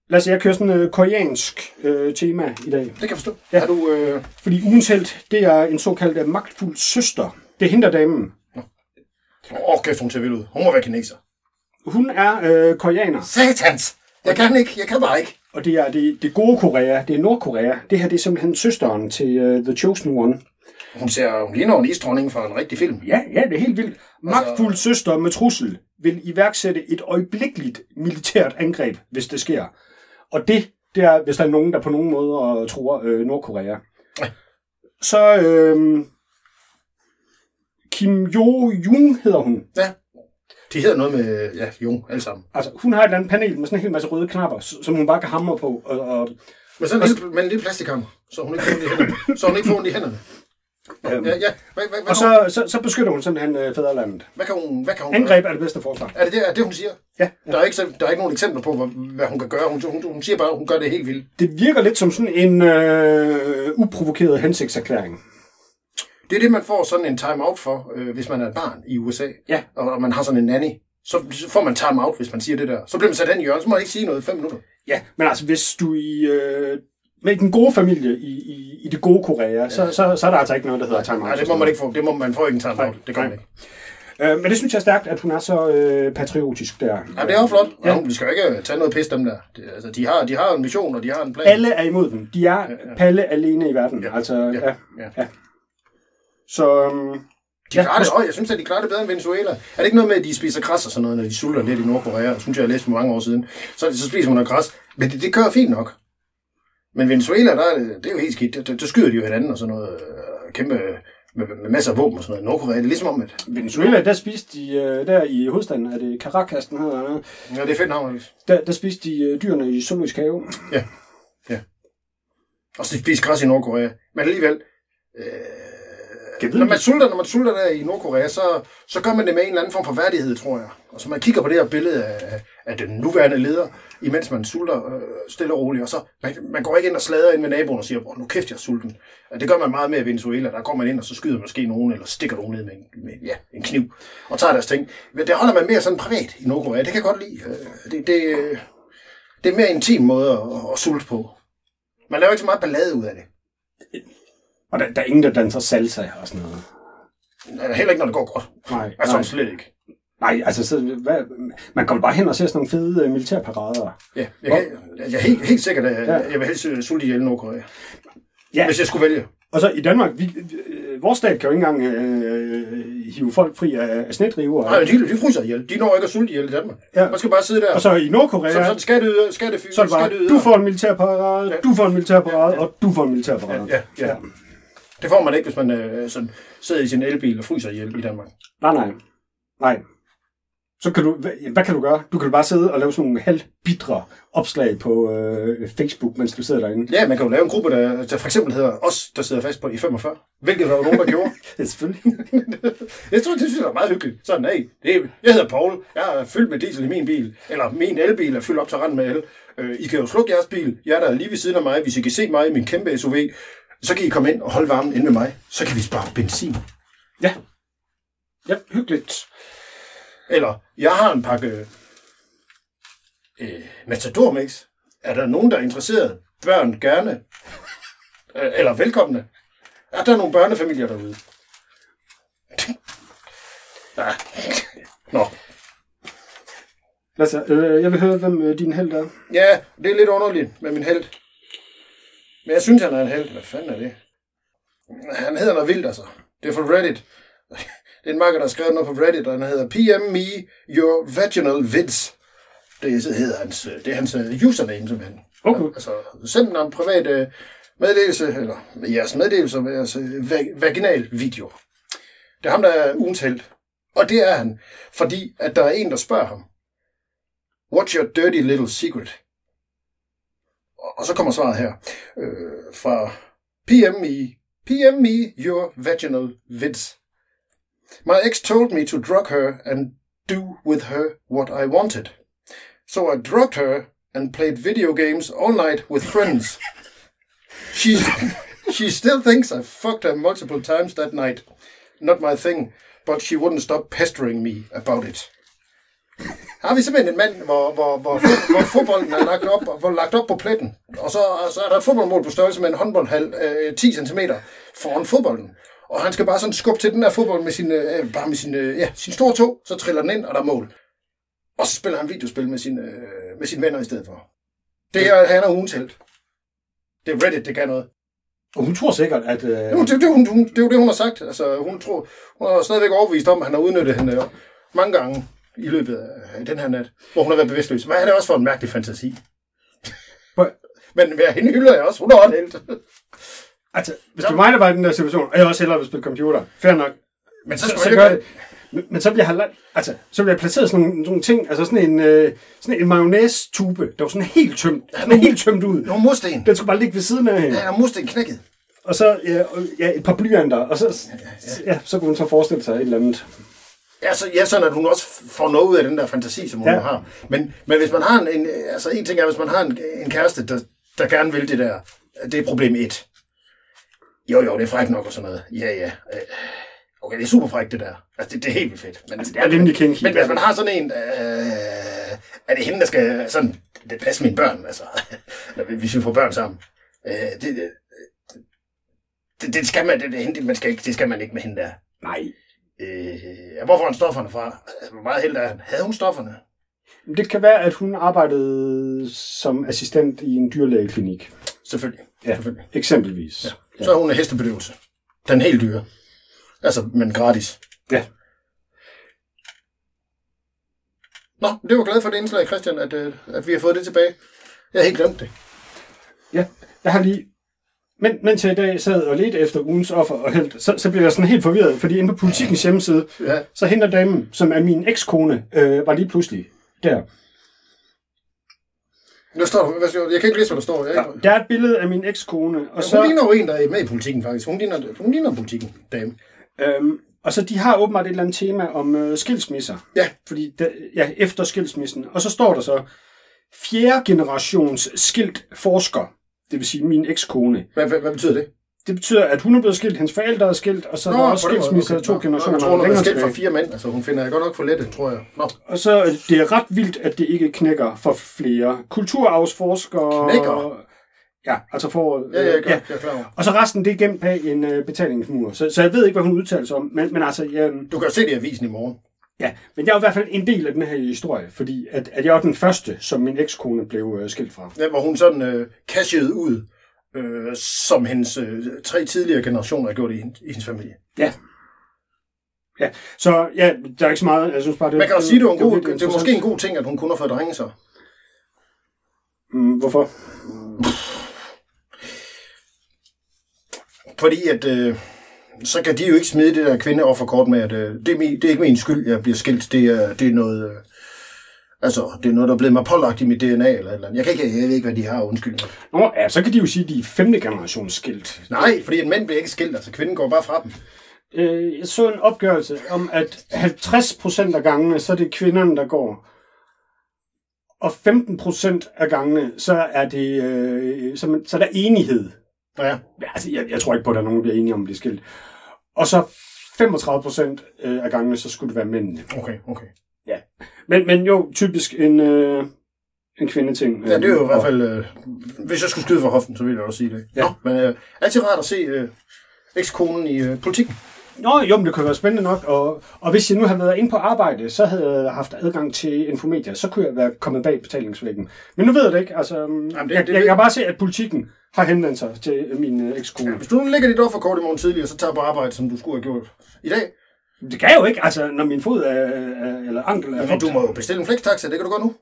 Lad os jeg kører sådan et øh, koreansk øh, tema i dag. Det kan jeg forstå. Ja. Er du... Øh... Fordi ugens held, det er en såkaldt øh, magtfuld søster. Det er hende, der er damen. Åh, oh, kæft, hun ser vild ud. Hun må være kineser. Hun er øh, koreaner, Satans! Jeg kan ikke. Jeg kan bare ikke. og det er det, det gode Korea. Det er Nordkorea. Det her det er simpelthen søsteren til uh, The Chosen One. Hun ser... Hun ligner en isdronning fra en rigtig film. Ja, ja, det er helt vildt. Magtfuld søster med trussel vil iværksætte et øjeblikkeligt militært angreb, hvis det sker. Og det, det er, hvis der er nogen, der på nogen måde tror øh, Nordkorea. Så øh, Kim Jo-jung hedder hun. Ja. De hedder noget med... Ja, Jung, alle sammen. Altså, hun har et eller andet panel med sådan en hel masse røde knapper, som hun bare kan hamre på. Og, og, Men sådan en lille, men en lille plastikhammer, så hun ikke får ondt i hænderne. Så hun ikke får ondt i hænderne. Øhm, Ja, ja. Hvad, hvad, hvad, og så, så, så beskytter hun simpelthen øh, fædrelandet. hvad kan hun, hvad kan hun Angreb er det bedste forsvar. gøre? Er det det, er det hun siger? Ja, Der er ikke, der er ikke nogen eksempler på, hvad, hvad hun kan gøre. Hun, hun, hun siger bare, at hun gør det helt vildt. Det virker lidt som sådan en øh, uprovokeret hensigtserklæring. Det er det, man får sådan en time-out for, øh, hvis man er et barn i USA. Ja. Og, og man har sådan en nanny. Så, så får man time-out, hvis man siger det der. Så bliver man sat hen i hjørnet, så må man ikke sige noget i fem minutter. Ja, men altså hvis du i... Øh, med den gode familie i, i, i det gode Korea, ja. så, så, så er der altså ikke noget, der hedder time Nej, det må man ikke få. Det må, man får ikke en time-out. Det gør man ikke. Øh, men det synes jeg er stærkt, at hun er så øh, patriotisk der. Ja, det er jo flot. Ja. Ja. Vi skal jo ikke tage noget pis dem der. Det, altså, de, har, de har en mission, og de har en plan. Alle er imod dem. De er Palle alene i verden. Ja. Altså, Ja. ja. Ja. ja. Så... Um, De klarer det, og jeg synes, at de klarer det bedre end Venezuela. Er det ikke noget med, at de spiser græs og sådan noget, når de sulter lidt i Nordkorea? Det synes jeg, jeg læste for mange år siden. Så, så spiser man noget græs. Men det, det kører fint nok. Men Venezuela, der er det, det er jo helt skidt. Der, der, der skyder de jo hinanden og sådan noget. Øh, kæmpe med, med, masser af våben og sådan noget. Nordkorea, det er ligesom om, at Venezuela, der spiste de, øh, der i hovedstaden, er det Caracas, den hedder, noget. ja, det er fedt navn. der, der spiste de øh, dyrene i zoologisk have. Ja. ja. Og så de spiser græs i Nordkorea. Men alligevel, øh, når man sulter, når man sulter der i Nordkorea, så, så gør man det med en eller anden form for værdighed, tror jeg. Og så man kigger på det her billede af, af den nuværende leder, imens man sulter øh, stille og roligt, og så man, man går ikke ind og slader ind med naboen og siger, "Åh, nu kæft, jeg er sulten. Ja, det gør man meget med i Venezuela. Der går man ind, og så skyder man måske nogen, eller stikker nogen ned med en, med, ja, en kniv, og tager deres ting. Men det holder man mere sådan privat i Nordkorea. Det kan jeg godt lide. Øh, Det, det, det er en mere intim måde at, at, at sulte på. Man laver ikke så meget ballade ud af det. Og der, der er ingen, der danser salsa og sådan noget. Heller ikke, når det går godt. Nej, Altså nej. slet ikke. nej altså, så, hvad, man kommer bare hen og ser sådan nogle fede øh, militærparader. Ja, jeg, kan, jeg er helt, helt sikkert, at Ja. ja. jeg vil helst øh, sulte ihjel Nordkorea. Ja, Hvis jeg skulle vælge. og så i Danmark, vi, øh, vores stat kan jo ikke engang øh, hive folk fri af, af snedriver. Nej, de, de fryser ihjel. De når ikke at sulte ihjel i Danmark. Ja. Ja. Man skal bare sidde der. Og så i Nordkorea, så, så skal det, skal det, så det bare, du får en militærparade, Ja. du får en militærparade, og du får en militærparade. Ja, ja, ja. Det får man ikke, hvis man øh, sådan, sidder i sin elbil og fryser ihjel i Danmark. Nej, nej. Nej. Så kan du, hvad, hvad kan du gøre? Du kan bare sidde og lave sådan nogle halvbitre opslag på øh, Facebook, mens du sidder derinde. Ja, man kan jo lave en gruppe, der, der for eksempel hedder os, der sidder fast på i 45. Hvilket der var nogen, der gjorde. Ja, selvfølgelig. Jeg tror, det synes jeg er meget hyggeligt. Sådan, hey, det er, jeg hedder Paul, jeg er fyldt med diesel i min bil, eller min elbil er fyldt op til randen med el. Øh, I kan jo slukke jeres bil, jeg er der lige ved siden af mig, hvis I kan se mig i min kæmpe SUV, så kan I komme ind og holde varmen inde med mig, så kan vi spare benzin. Ja. Ja, hyggeligt. Eller, jeg har en pakke øh, Matador Mix. Er der nogen, der er interesseret? Børn gerne. Øh, eller velkomne. Er der nogle børnefamilier derude? ja. Nå. Lasse, øh, jeg vil høre, hvem øh, din held er. Ja, det er lidt underligt med min held. Men jeg synes, han er en held. Hvad fanden er det? Han hedder noget vildt, altså. Det er fra Reddit. Det er en makker, der har skrevet noget på Reddit, og han hedder PM me your vaginal vids. Det hedder hans, det er hans øh, username, simpelthen. Okay. Altså, send en privat øh, meddelelse, eller jeres meddelelse med jeres øh, va- vaginal video. Det er ham, der er ugens held. Og det er han, fordi at der er en, der spørger ham. What's your dirty little secret? Og så kommer svaret her. Øh, fra PM me, PM me your vaginal vids. My ex told me to drug her and do with her what I wanted. So I drugged her and played video games all night with friends. She, she still thinks I fucked her multiple times that night. Not my thing, but she wouldn't stop pestering me about it. Har vi simpelthen en mand, hvor, hvor, hvor, hvor fodbolden er lagt op, hvor lagt op på pletten. Og så, og så er der et fodboldmål på størrelse med en håndboldhal øh, 10 cm foran fodbolden. Og han skal bare sådan skubbe til den der fodbold med sin, øh, bare med sin, øh, ja, sin store tog, så triller den ind, og der er mål. Og så spiller han videospil med, sin, øh, med sine venner i stedet for. Det er, han er ugens held. Det er Reddit, det kan noget. Og hun tror sikkert, at... Øh, Det, er jo- det, det, hun, hun, det er jo det, hun har sagt. Altså, hun, tror, hun er stadigvæk overbevist om, at han har udnyttet hende øh, mange gange i løbet af den her nat, hvor hun har været bevidstløs. Hvad er det også for en mærkelig fantasi? Men ja, hende hylder jeg også. Hun er også helt. altså, hvis det var mig, der var i den der situation, og jeg også hellere vil spille computer, fair nok, Men så, så man gør det. Men, men så bliver jeg, altså, så bliver jeg placeret sådan nogle, nogle ting, altså sådan en, øh, sådan en mayonnaise-tube, der var sådan helt tømt, sådan helt tømt ud. Nogle mursten. Den skulle bare ligge ved siden af hende. Ja, der mursten knækket. Og så ja, og, ja, et par blyanter, og så, ja, så kunne hun så forestille sig et eller andet. Ja, så, ja, sådan at hun også får noget ud af den der fantasi, som hun Ja. har. Men, men hvis man har en, en, altså en ting er, hvis man har en, en kæreste, der, der gerne vil det der, det er problem et. Jo, jo, det er frækt nok og sådan noget. Ja, ja. øh, Okay, det er super frækt, det der. Altså, det, det er helt vildt fedt. Men, Altså, det er rimelig kinky. Men hvis man har sådan en, øh, er det hende, der skal sådan, det passer mine børn, altså, når vi- hvis vi får børn sammen. Øh, det, det, det, det, skal man, det, det, man skal ikke, det skal man ikke med hende der. Nej, Øh, hvor får han stofferne fra? Hvor meget held er han? Havde hun stofferne? Det kan være, at hun arbejdede som assistent i en dyrlægeklinik. Selvfølgelig. Ja, Selvfølgelig. eksempelvis. Ja. Så er hun en hestebedøvelse. Den helt dyre. Altså, men gratis. Ja. Nå, det var glad for det indslag, Christian, at, øh, at vi har fået det tilbage. Jeg har helt glemt det. Ja, jeg har lige... Men, mens jeg i dag sad og ledte efter ugens offer og held, så, så blev jeg sådan helt forvirret, fordi inde på politikens hjemmeside, Ja. så henter damen, som er min ekskone, øh, var lige pludselig der. Nu står der, hvad skal jeg, jeg kan ikke læse, hvad der står. Jeg, Der er et billede af min ekskone, og og så... Hun ligner jo en, der er med i politikken, faktisk. Hun ligner, hun ligner politikken, dame. Øhm, og så de har åbenbart et eller andet tema om øh, skilsmisser. Ja. Fordi der, ja, efter skilsmissen. Og så står der så, fjerde generations skilt forsker. Det vil sige min ekskone. Hvad, hvad, hvad betyder det? Det betyder, at hun er blevet skilt, hendes forældre er skilt, og så er der også skilsmisser af to Nå, generationer Jeg tror, hun er skilt fra fire mænd. Altså, hun finder jeg godt nok for lette, tror jeg. Nå, Og så øh, det er ret vildt, at det ikke knækker for flere kulturarvsforskere. Knækker? Ja, altså for... ja, ja, jeg, ja. jeg, jeg er klar over. Og så resten, det er gemt bag en øh, betalingsmur. Så, så jeg ved ikke, hvad hun udtaler sig om. Men, men altså, ja, Du kan jo se det i avisen i morgen. Ja, men jeg er i hvert fald en del af den her historie, fordi at, at jeg var den første, som min ekskone blev øh, skilt fra. Ja, hvor hun sådan øh, cashede ud, øh, som hendes øh, tre tidligere generationer har gjort i, i hendes familie. Ja. Ja, så ja, der er ikke så meget, jeg synes bare, det Man kan jo sige, det, var en god, virkelig det er måske en god ting, at hun kun har fået drenge så. Mm, hvorfor? Fordi at, øh, så kan de jo ikke smide det der kvindeofferkort med, at øh, det, er min, det er ikke min skyld, jeg bliver skilt. Det er, det er noget... Øh, altså, det er noget, der er blevet mig pålagt i mit DNA eller eller andet. Jeg, kan ikke, jeg ved ikke, hvad de har undskyld. Nå, ja, så kan de jo sige, at de er femte generations skilt. Nej, fordi en mænd bliver ikke skilt, altså kvinden går bare fra dem. Øh, jeg så en opgørelse om, at 50% af gangene, så er det kvinderne, der går. Og 15% af gangene, så er det øh, så, man, så er der enighed. Ja, Ja, altså, jeg, jeg tror ikke på, at der er nogen, der bliver enige om at blive skilt. Og så 35% øh, af gangene, så skulle det være mændene. okay, okay. Men, men jo, typisk en, øh, en kvindeting. Ja, det er jo i hvert Og- fald... Øh, hvis jeg skulle skyde for hoften, så ville jeg også sige det. Ja. Nå, men øh, altid rart at se øh, ekskonen i øh, politikken. Nå, jo, men det kunne være spændende nok. Og, og hvis jeg nu havde været inde på arbejde, så havde jeg haft adgang til Infomedia, så kunne jeg være kommet bag betalingsvæggen. Men nu ved jeg det ikke. Altså, Jamen, det- det, det jeg, ved- jeg, jeg kan bare se, at politikken har henvendt sig til min øh, ekskone. Hvis du lægger dit offerkort i morgen tidlig, og så tager på arbejde, som du skulle have gjort i dag, Det kan jeg jo ikke, altså, når min fod er, er eller ankel er men du må jo bestille en flextaxa, det kan du godt nu.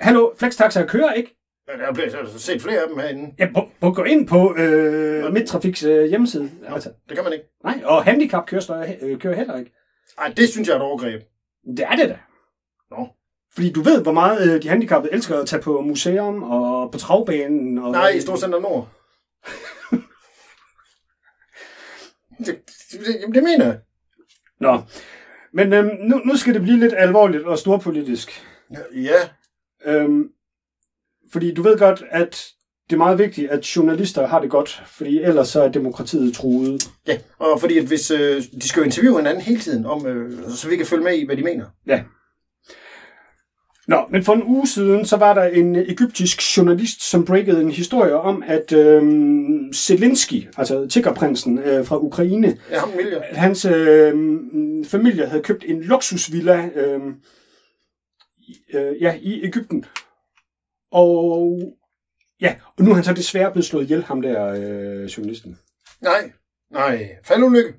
Hallo, Flextaxa kører ikke. Ja, Der er blevet er set flere af dem herinde. Jeg må, må gå ind på øh, Midtrafiks øh, hjemmeside. Altså, Det kan man ikke. nej, og handicap kører, øh, kører heller ikke. Nej, det synes jeg er et overgreb. Det er det da. Nå. Fordi du ved, hvor meget øh, de handicappede elsker at tage på museum og på travbanen. Og, Nej, i Storcenter Nord. det, det, jamen, det mener jeg. Nå, men øhm, nu, nu skal det blive lidt alvorligt og storpolitisk. Ja, Øhm, fordi du ved godt, at det er meget vigtigt, at journalister har det godt, fordi ellers så er demokratiet truet. Ja, og fordi at hvis øh, de skal jo interviewe hinanden hele tiden, om, øh, så vi kan følge med i, hvad de mener. Ja. Nå, men for en uge siden, så var der en egyptisk journalist, som breakede en historie om, at øhm, Zelensky, altså tiggerprinsen øh, fra Ukraine, Ja, ham at hans øh, familie havde købt en luksusvilla øh, øh, ja, i Ægypten. Og ja, og nu er han så desværre blevet slået ihjel, ham der øh, journalisten. Nej, nej. Faldulykke.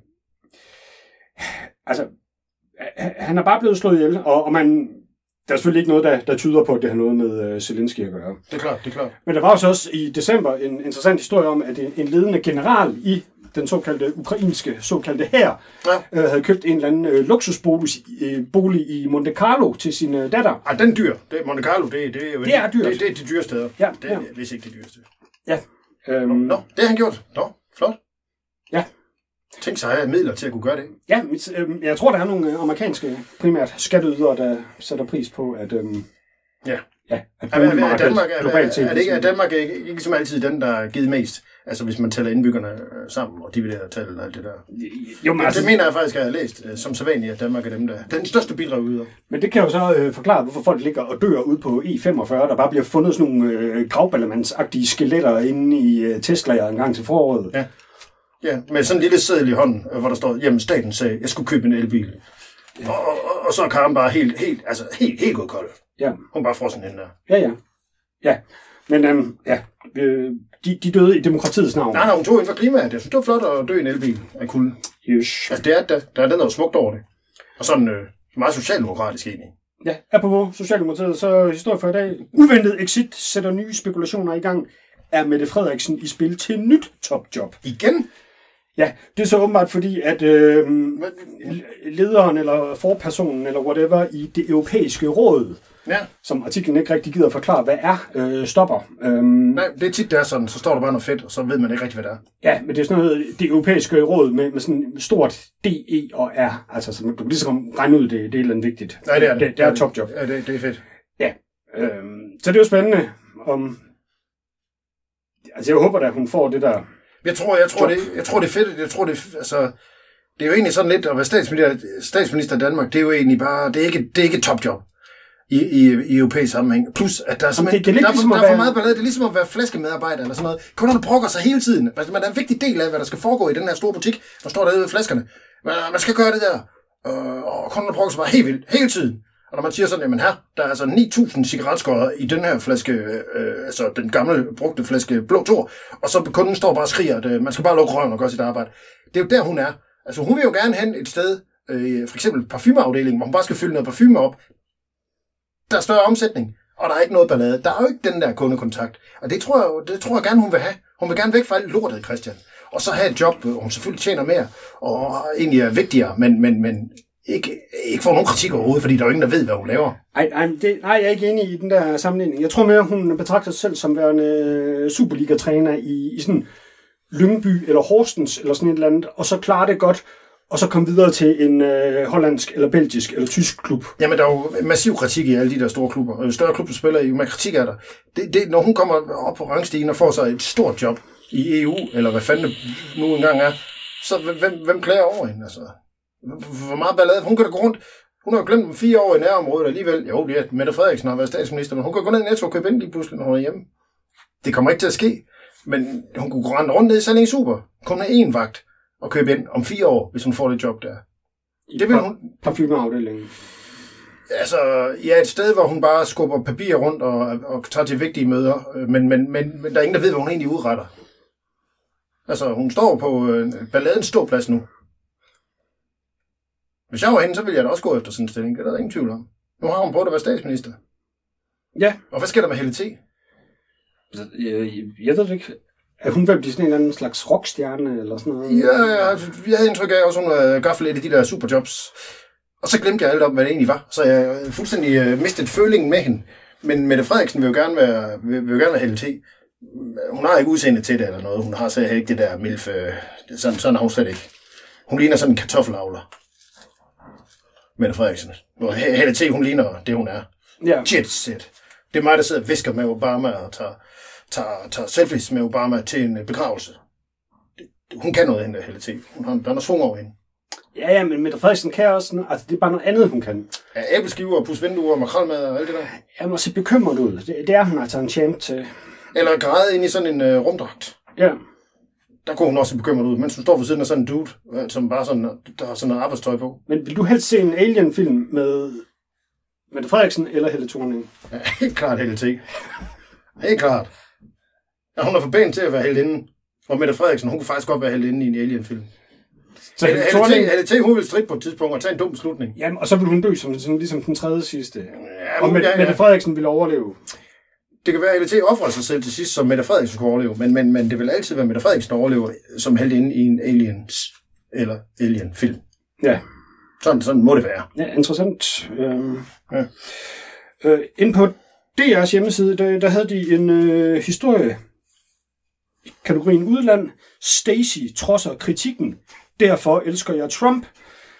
Altså, han er bare blevet slået ihjel, og, og man, der er selvfølgelig ikke noget, der, der tyder på, at det har noget med øh, Zelensky at gøre. Det er klart, det er klart. Men der var også i december en interessant historie om, at en, en ledende general i den såkaldte ukrainske såkaldte her Ja. øh, havde købt en eller anden øh, luksusbolig øh, bolig i Monte Carlo til sin øh, datter. Ej, den dyr. Det, Monte Carlo, det, det er jo Det er dyrt. Det, det er de dyre steder. Ja, det ja. er vist ikke det dyreste. Ja. Øhm, Nå, det har han gjort. Nå, flot. Ja. Tænk sig at midler til at kunne gøre det. Ja, mit, øh, jeg tror, der er nogle øh, amerikanske primært skatteydere, der sætter pris på, at, øh, Ja. ja, at Er, er, er, Danmark, er, er, er, det ikke, er sådan- Danmark ikke, ikke som altid den, der er givet mest? Altså hvis man tæller indbyggerne øh, sammen og dividerer tallet og alt det der. Jo, men, Altså, det mener jeg faktisk, at jeg har læst, øh, som sædvanligt, at Danmark er dem, der er den største bidrag yder. men det kan jo så øh, forklare, hvorfor folk ligger og dør ude på E45, der bare bliver fundet sådan nogle øh, gravballemandsagtige skeletter inde i øh, Tesla'er en gang til foråret. Ja. Ja, med sådan en lille seddel i hånden, øh, hvor der står, jamen staten sagde, jeg skulle købe en elbil. Og, og, og, og så er Karen bare helt, helt, altså helt, helt gået kold. Ja, Hun bare frossen hende der. ja, ja. ja. Men øhm, ja, øh, de, de døde i demokratiets navn. Nej, nej, hun tog inden for klimaet. Jeg synes, det var flot at dø i en elbil af kulden. Yes. Altså, det er, der, der er noget smukt over det. Og sådan øh, meget socialdemokratisk egentlig. Ja, apropos Socialdemokratiet, så historie for i dag. Uventet exit sætter nye spekulationer i gang. Er Mette Frederiksen i spil til nyt topjob? Igen? Ja, det er så åbenbart fordi, at øh, lederen eller forpersonen eller whatever i det europæiske råd, Ja. som artiklen ikke rigtig gider forklare, hvad er, øh, stopper. Øhm, Nej, det er tit, det er sådan. Så står der bare noget fedt, og så ved man ikke rigtig, hvad det er. ja, men det er sådan noget, det europæiske råd med, med sådan stort D, E og R. Altså, så du kan ligesom regne ud, det, det er et eller andet vigtigt. Nej, det er det. Det, det er topjob. Ja, det, det er fedt. Ja. Øhm, så det er jo spændende om... Altså, jeg håber da, at hun får det der... Jeg tror, jeg tror, det, jeg tror, det er fedt. Jeg tror, det er, altså, det er jo egentlig sådan lidt at være statsminister, statsminister i Danmark. Det er jo egentlig bare, det er ikke, det er ikke et topjob i, i, i europæisk sammenhæng. Plus, at der er, Jamen, det- simpelthen, det er der, er ligesom der er for være- meget ballade. Det er ligesom at være flaskemedarbejder eller sådan noget. Kunderne brokker sig hele tiden. Altså, man er en vigtig del af, hvad der skal foregå i den her store butik, der står derude ved flaskerne. Man, man skal gøre det der. Øh, og kunderne brokker sig bare helt vildt, hele tiden. Og når man siger sådan, jamen her, der er altså 9.000 cigaretskodder i den her flaske, øh, øh, altså den gamle brugte flaske blå tor, og så kunden står bare og skriger, at øh, man skal bare lukke røven og gøre sit arbejde. Det er jo der, hun er. Altså hun vil jo gerne hen et sted, øh, for eksempel parfumeafdelingen, hvor hun bare skal fylde noget parfume op. Der er større omsætning, og der er ikke noget ballade. Der er jo ikke den der kundekontakt. Og det tror jeg, det tror jeg gerne, hun vil have. Hun vil gerne væk fra alt lortet, Christian. Og så have et job, hvor hun selvfølgelig tjener mere, og egentlig er vigtigere, men, men, men ikke, ikke får nogen kritik overhovedet, fordi der er jo ingen, der ved, hvad hun laver. Ej, ej, det, nej, jeg er ikke enig i den der sammenligning. Jeg tror mere, hun betragter sig selv som værende øh, Superliga-træner i, i sådan Lyngby eller Horsens eller sådan et eller andet, og så klarer det godt, og så komme videre til en øh, hollandsk eller belgisk eller tysk klub. Jamen, der er jo massiv kritik i alle de der store klubber. Og jo større klubber spiller, jo mere kritik er der. Det, det, når hun kommer op på rangstigen og får sig et stort job i EU, eller hvad fanden det nu engang er, så hvem, hvem klager over hende? Altså, hvor meget ballade? Hun kan da gå rundt. Hun har jo glemt om fire år i nærområdet alligevel. Jo, det er, at Mette Frederiksen har været statsminister, men hun kan gå ned i Netto og købe ind lige pludselig, når hun er hjemme. Det kommer ikke til at ske. Men hun kunne gå rende rundt ned i Salling Super. Kun med én vagt og købe ind om fire år, hvis hun får det job der. I Det vil hun, Parfumeafdelingen. Altså, ja, et sted, hvor hun bare skubber papir rundt og, og tager til vigtige møder, øh, men, men, men, men der er ingen, der ved, hvad hun egentlig udretter. Altså, hun står på øh, balladens ståplads nu. Hvis jeg var hende, så ville jeg da også gå efter sådan en stilling. Det er der ingen tvivl om. Nu har hun prøvet at være statsminister. Ja, Og hvad sker der med Helle T? altså, jeg, jeg ved det ikke. Er hun ved at blive sådan en eller anden slags rockstjerne eller sådan noget? Ja, jeg, jeg havde indtryk af, at hun havde gaffet lidt i de der superjobs. Og så glemte jeg alt om, hvad det egentlig var. Så jeg øh, fuldstændig øh, mistet følingen med hende. Men Mette Frederiksen vil jo gerne være, vil, vil jo gerne være Helle T. Hun har ikke udseende til det eller noget. Hun har slet ikke det der milf. Øh, sådan, sådan har hun slet ikke. Hun ligner sådan en kartoffelavler. Mette Frederiksen. Hvor He- Helle T, hun ligner det, hun er. Ja. Jet set. Det er mig, der sidder og visker med Obama og tager, tager, tager selfies med Obama til en øh, begravelse. Hun kan noget, hende Helle T. Hun har, der er noget svung over hende. Ja, ja, men Mette Frederiksen kan også altså det er bare noget andet, hun kan. Ja, æbleskiver, pusvinduer, makrelmad og alt det der. Jeg må se bekymret ud. Det, det er hun altså en champ til. Eller græde ind i sådan en øh, rumdragt. Ja. Der kunne hun også bekymret ud, mens hun står ved siden af sådan en dude, øh, som bare sådan, der har sådan noget arbejdstøj på. Men vil du helst se en Alien-film med Mette Frederiksen eller Helle Thorning? Ja, helt klart Helle T. Helt klart. Ja, hun er for pæn til at være helt inde. Og Mette Frederiksen, hun kunne faktisk godt være helt inde i en Alien-film. Så Helle, Helle Thorning, Helle T, hun vil stride på et tidspunkt og tage en dum beslutning. jamen, og så vil hun dø som, som ligesom den tredje sidste. Ja, Og Mette, ja, Mette ja. Frederiksen vil overleve. Det kan være, at Helle T offrer sig selv til sidst, som Mette Frederiksen skulle overleve. Men, men, men det vil altid være Mette Frederiksen, der overlever som helt inde i en Aliens eller Alien-film. Ja. Sådan, sådan må det være. Ja, interessant. Øhm, Ja. øh, ind på DR's hjemmeside, der, der havde de en øh, historie i kategorien udland. Stacy trodser kritikken. Derfor elsker jeg Trump.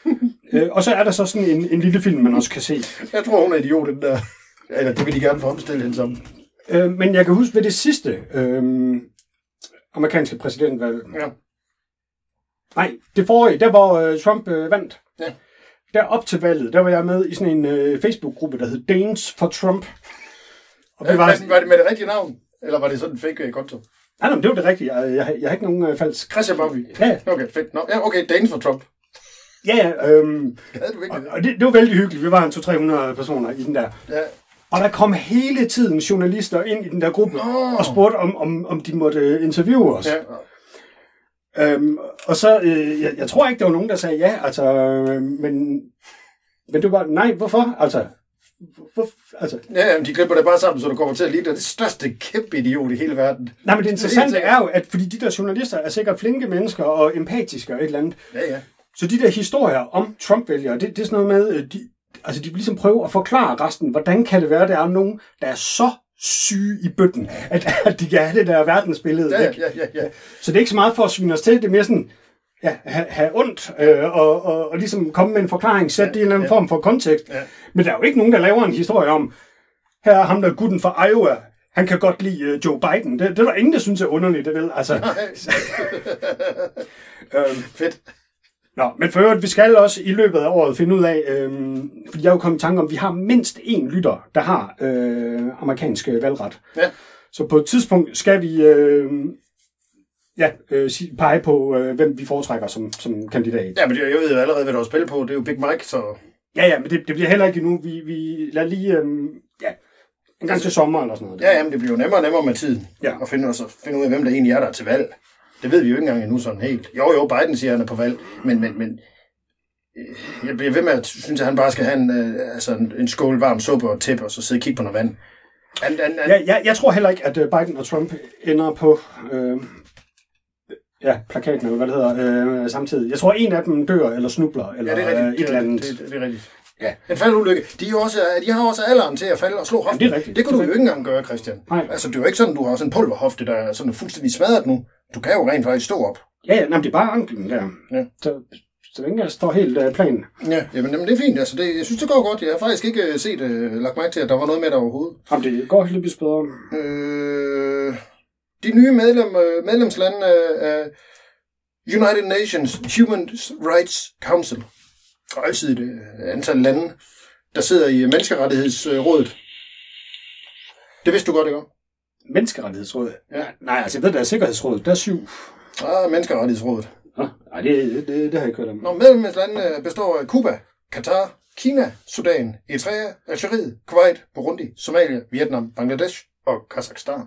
øh, og så er der så sådan en, en lille film, man også kan se. Jeg tror, hun er idiot, den der. Eller det vil de gerne få omstillet hende som. Øh, men jeg kan huske ved det sidste øh, amerikanske præsidentvalg. Ja. Nej, det forrige, der hvor øh, Trump øh, vandt. Ja. Der op til valget, der var jeg med i sådan en øh, Facebook-gruppe, der hed Danes for Trump. Og Var, det var, var, var det med det rigtige navn? Eller var det sådan en fake øh, konto? nej, nej, men det var det rigtige. Jeg, jeg, jeg har ikke nogen øh, falsk. Christian Bobby. Ja, Okay, fedt. Nå, ja, okay, Danes for Trump. ja, ja øhm, Havde du virkelig det? og det, det var vældig hyggeligt. Vi var en 200-300 personer i den der. Ja. Og der kom hele tiden journalister ind i den der gruppe Nå. og spurgte, om, om, om de måtte øh, interviewe os. ja. Øhm, og så, øh, jeg, jeg tror ikke, der var nogen, der sagde ja, altså, øh, men, men det var, nej, hvorfor? Altså, hvor, altså, Ja, jamen, de klipper det bare sammen, så du kommer til at ligne det største kæmpe idiot i hele verden. nej, men det interessante Det er er jo, at fordi de der journalister er sikkert flinke mennesker og empatiske og et eller andet, Ja, ja. så de der historier om Trump-vælgere, det, det er sådan noget med, øh, de, altså de vil ligesom prøve at forklare resten, hvordan kan det være, at der er nogen, der er så syge i bøtten, at, at de kan have det der verdensbillede Ja, ja, ja, ja, ja. Så det er ikke så meget for at svine os til, det er mere sådan, ja, have, have ondt, øh, og, og, og ligesom komme med en forklaring, sætte det i en eller anden ja. form for kontekst. Ja. Men der er jo ikke nogen, der laver en historie om, her er ham der gutten fra Iowa, han kan godt lide øh, Joe Biden. Det, det er der ingen, der synes er underligt, det vel? Altså, øhm, Fedt. Nå, men for øvrigt, vi skal også i løbet af året finde ud af, øhm, fordi jeg er jo kommet i tanke om, at vi har mindst én lytter, der har øh, amerikansk øh, valgret. Ja. Så på et tidspunkt skal vi øh, ja, øh, pege på, øh, hvem vi foretrækker som, som kandidat. Ja, men det- jeg ved jo allerede, hvad du har spillet på. Det er jo Big Mike, så... Ja, ja, men det, det bliver heller ikke endnu. Vi, vi lader lige, øh, ja, en gang til sommer eller sådan noget. Ja, jamen, det bliver jo nemmere og nemmere med tiden. Ja. At finde, og finde ud af, hvem der egentlig er der til valg. Det ved vi jo ikke engang endnu sådan helt. Jo, jo, Biden siger, at han er på valg. Men, men, men øh, jeg bliver ved med at synes, at han bare skal have en, øh, altså en, en skål varm suppe og tæppe, og så sidde og kigge på noget vand. Han, han, han, Ja, jeg, jeg tror heller ikke, at øh, Biden og Trump ender på øh, ja, plakaten, eller hvad det hedder, øh, samtidig. Jeg tror, en af dem dør eller snubler, eller Ja, det er øh, rigtigt. et det, eller er, andet. det, det, det er rigtigt. Ja. En faldulykke. De, er jo også, de har også alderen til at falde og slå hoften. det er rigtigt. det kunne Det du jo ikke engang gøre, Christian. Nej. Altså, det er jo ikke sådan, du har sådan en pulverhofte, der er sådan fuldstændig smadret nu. Du kan jo rent faktisk stå op. Ja, ja, nej, men det er bare anklen der. Ja. Så, så længe jeg står helt øh, plan. Ja, jamen, jamen det er fint. Altså, det, jeg synes, det går godt. Jeg har faktisk ikke øh, set, øh, lagt mærke til, at der var noget med der overhovedet. Jamen, det går heldigvis bedre. Øh, de nye medlem, øh, medlemslande af United Nations Human Rights Council, et øh, antal lande, der sidder i menneskerettighedsrådet. Det vidste du godt, ikke? Menneskerettighedsrådet? Ja. Nej, altså jeg ved, der er Sikkerhedsrådet. Der er syv. Ah, menneskerettighedsrådet. Nej, det, det, det, det har jeg ikke hørt om. Når medlemslandene består af Cuba, Katar, Kina, Sudan, Eritrea, Algeriet, Kuwait, Burundi, Somalia, Vietnam, Bangladesh og Kazakhstan.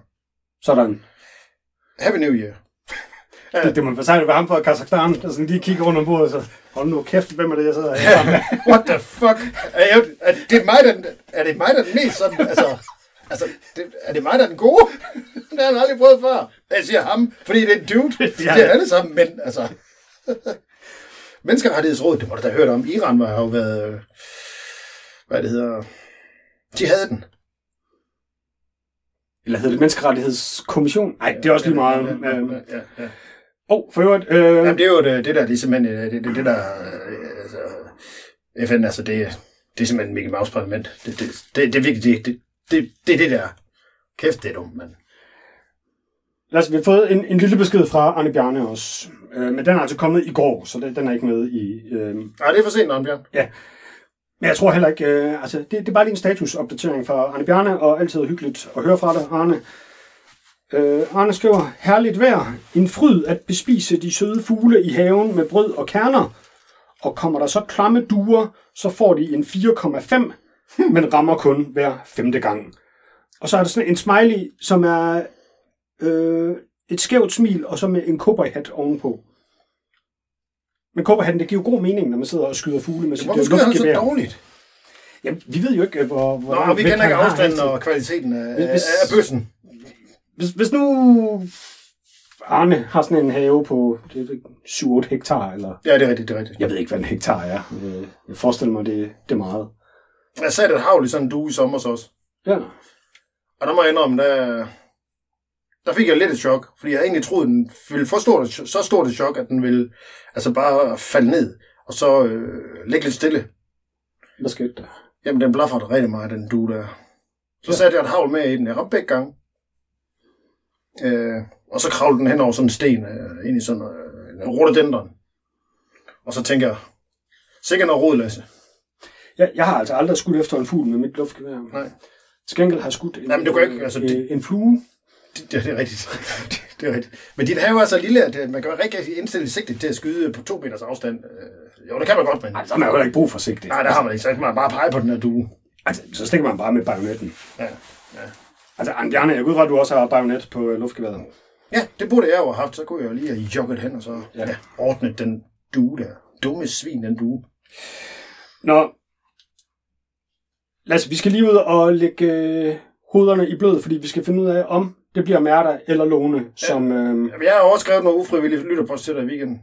Sådan. Happy New Year. Det, det må være sejt at være ham fra Kazakhstan, der sådan lige kigger rundt om bordet, så hold nu kæft, hvem er det, jeg sidder her? What the fuck? Er, jeg, er, det mig, der, er det mig, der er den mest sådan, altså, altså det, er det mig, der er den gode? det har han aldrig prøvet før. Jeg siger ham, fordi det er en dude. Det Ja. er alle sammen mænd, altså. Menneskerettighedsrådet, det må du da have hørt om. Iran var, jo været, øh, hvad det hedder, de havde den. Eller hedder det Menneskerettighedskommission? Nej, det er også lige meget. Ja, ja, Åh, ja, ja. oh, for øvrigt, øh, Jamen, det er jo det, det der, det er simpelthen, øh, det, det, det der, øh, altså, FN, altså, det, det er simpelthen Mickey Mouse parlament. Det, det, det, det er virkelig, det, det, det, det er det der. Kæft, det er dumt, mand. Lad os, vi har fået en, en lille besked fra Arne Bjarne også. Øh, men den er altså kommet i går, så det, den er ikke med i... Øh, Nej, det er for sent, Arnbjørn. men jeg tror heller ikke... Øh, altså, det, det er bare lige en statusopdatering fra Arne Bjarne, og altid hyggeligt at høre fra dig, Arne. Øh, Arne skriver, herligt vejr. En fryd at bespise de søde fugle i haven med brød og kerner. Og kommer der så klamme duer, så får de en 4,5, men rammer kun hver femte gang. Og så er der sådan en smiley, som er øh, et skævt smil, og så med en cowboyhat ovenpå. Men cowboyhatten, det giver jo god mening, når man sidder og skyder fugle med sit Hvorfor skyder han så luftgevær. dårligt? Jamen, vi ved jo ikke, hvor... hvor Nå, vi kender ikke afstanden og kvaliteten af, af, Hvis- af bøssen. Hvis, hvis nu Arne har sådan en have på det, det, 7-8 hektar, eller Ja, det er rigtigt, det er rigtigt. jeg ved ikke, hvad en hektar er. Øh, Jeg forestiller mig, det, det er meget. Jeg satte et havl i sådan en due i sommer også. Ja. Og der må jeg indrømme, der, der fik jeg lidt et chok, fordi jeg egentlig troede, den ville få stort, så stort et chok, at den ville altså bare falde ned, og så øh, ligge lidt stille. Hvad skete der? Jamen, den blaffede rigtig meget, den due der. Så Ja. satte jeg et havl med i den. Jeg ramte begge gange. Øh, og så kravlede den hen over sådan en sten, øh, ind i sådan øh, en rhododendron. Og så tænker jeg, sikkert noget rod, Lasse. Jeg, jeg har altså aldrig skudt efter en fugl med mit luftgevær. Nej. Til gengæld har jeg skudt en, Jamen, du kan ikke, altså, det- en flue. Det, det, det er rigtigt. det er rigtigt. Men din have er så lille, at øh, man kan rigtig indstille sigtet til at skyde på to meters afstand. Øh, jo, det kan man godt, men... Nej, så har man jo ikke brug for sigte. Nej, der har man ikke. Så kan man bare pege på den her due. Altså, så stikker man bare med bajonetten. Ja. Altså, Arne Bjarne, jeg går ud fra, at du også har bajonet på øh, luftgeværet. ja, det burde jeg jo have haft. Så kunne jeg jo lige have jogget hen og så Ja. ja. Ja, ordnet den due der. Dumme svin, den due. Nå, Lasse, vi skal lige ud og lægge øh, hovederne i blød, fordi vi skal finde ud af, om det bliver Mærta eller Lone, som... Øh, Jamen, jeg har også skrevet noget ufrivilligt lytterpost til dig i weekenden.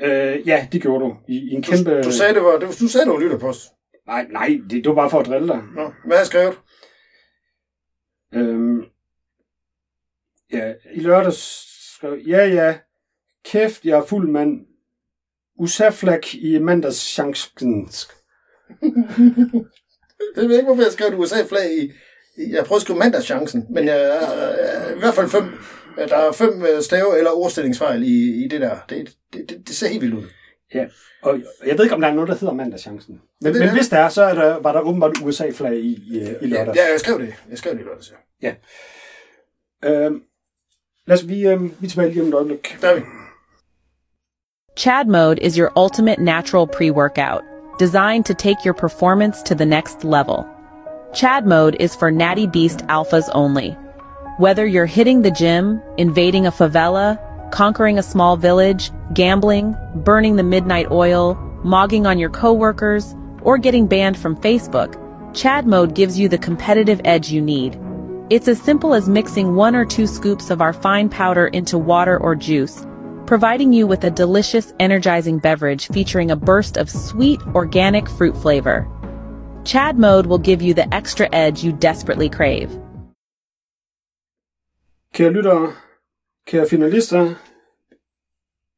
øh, ja, det gjorde du. I, i en kæmpe... Du, du sagde, det var, var- du sagde, var lytterpost. Nej, nej, det, det var bare for at drille dig. Nå, hvad har jeg skrevet? Øhm, ja, i lørdags skrev ja, ja, kæft, jeg er fuld mand. Usaflak i mandagschancen. Jeg ved ikke, hvorfor jeg skrev et USA-flag i... Jeg prøvede at skrive mandagschancen, men jeg, jeg, i hvert fald fem, der er fem øh, stave- eller ordstillingsfejl i, i det der. Det, det, det, det ser helt vildt ud. Ja, og jeg ved ikke, om der er noget, der hedder mandagschancen. Men, det men hvis der er, så er der, var der åbenbart USA-flag i, i, i lørdags. Ja, jeg skrev det. Jeg skrev det i lørdags, ja. Øhm, lad os, vi, øhm, vi er tilbage lige om et øjeblik. Der er vi. Chad Mode is your ultimate natural pre workout, designed to take your performance to the next level. Chad Mode is for Natty Beast alphas only. Whether you're hitting the gym, invading a favela, conquering a small village, gambling, burning the midnight oil, mogging on your coworkers, or getting banned from Facebook, Chad Mode gives you the competitive edge you need. It's as simple as mixing one or two scoops of our fine powder into water or juice, providing you with a delicious, energizing beverage featuring a burst of sweet, organic fruit flavor. Chad Mode will give you the extra edge you desperately crave. Kære lyttere, kære finalister,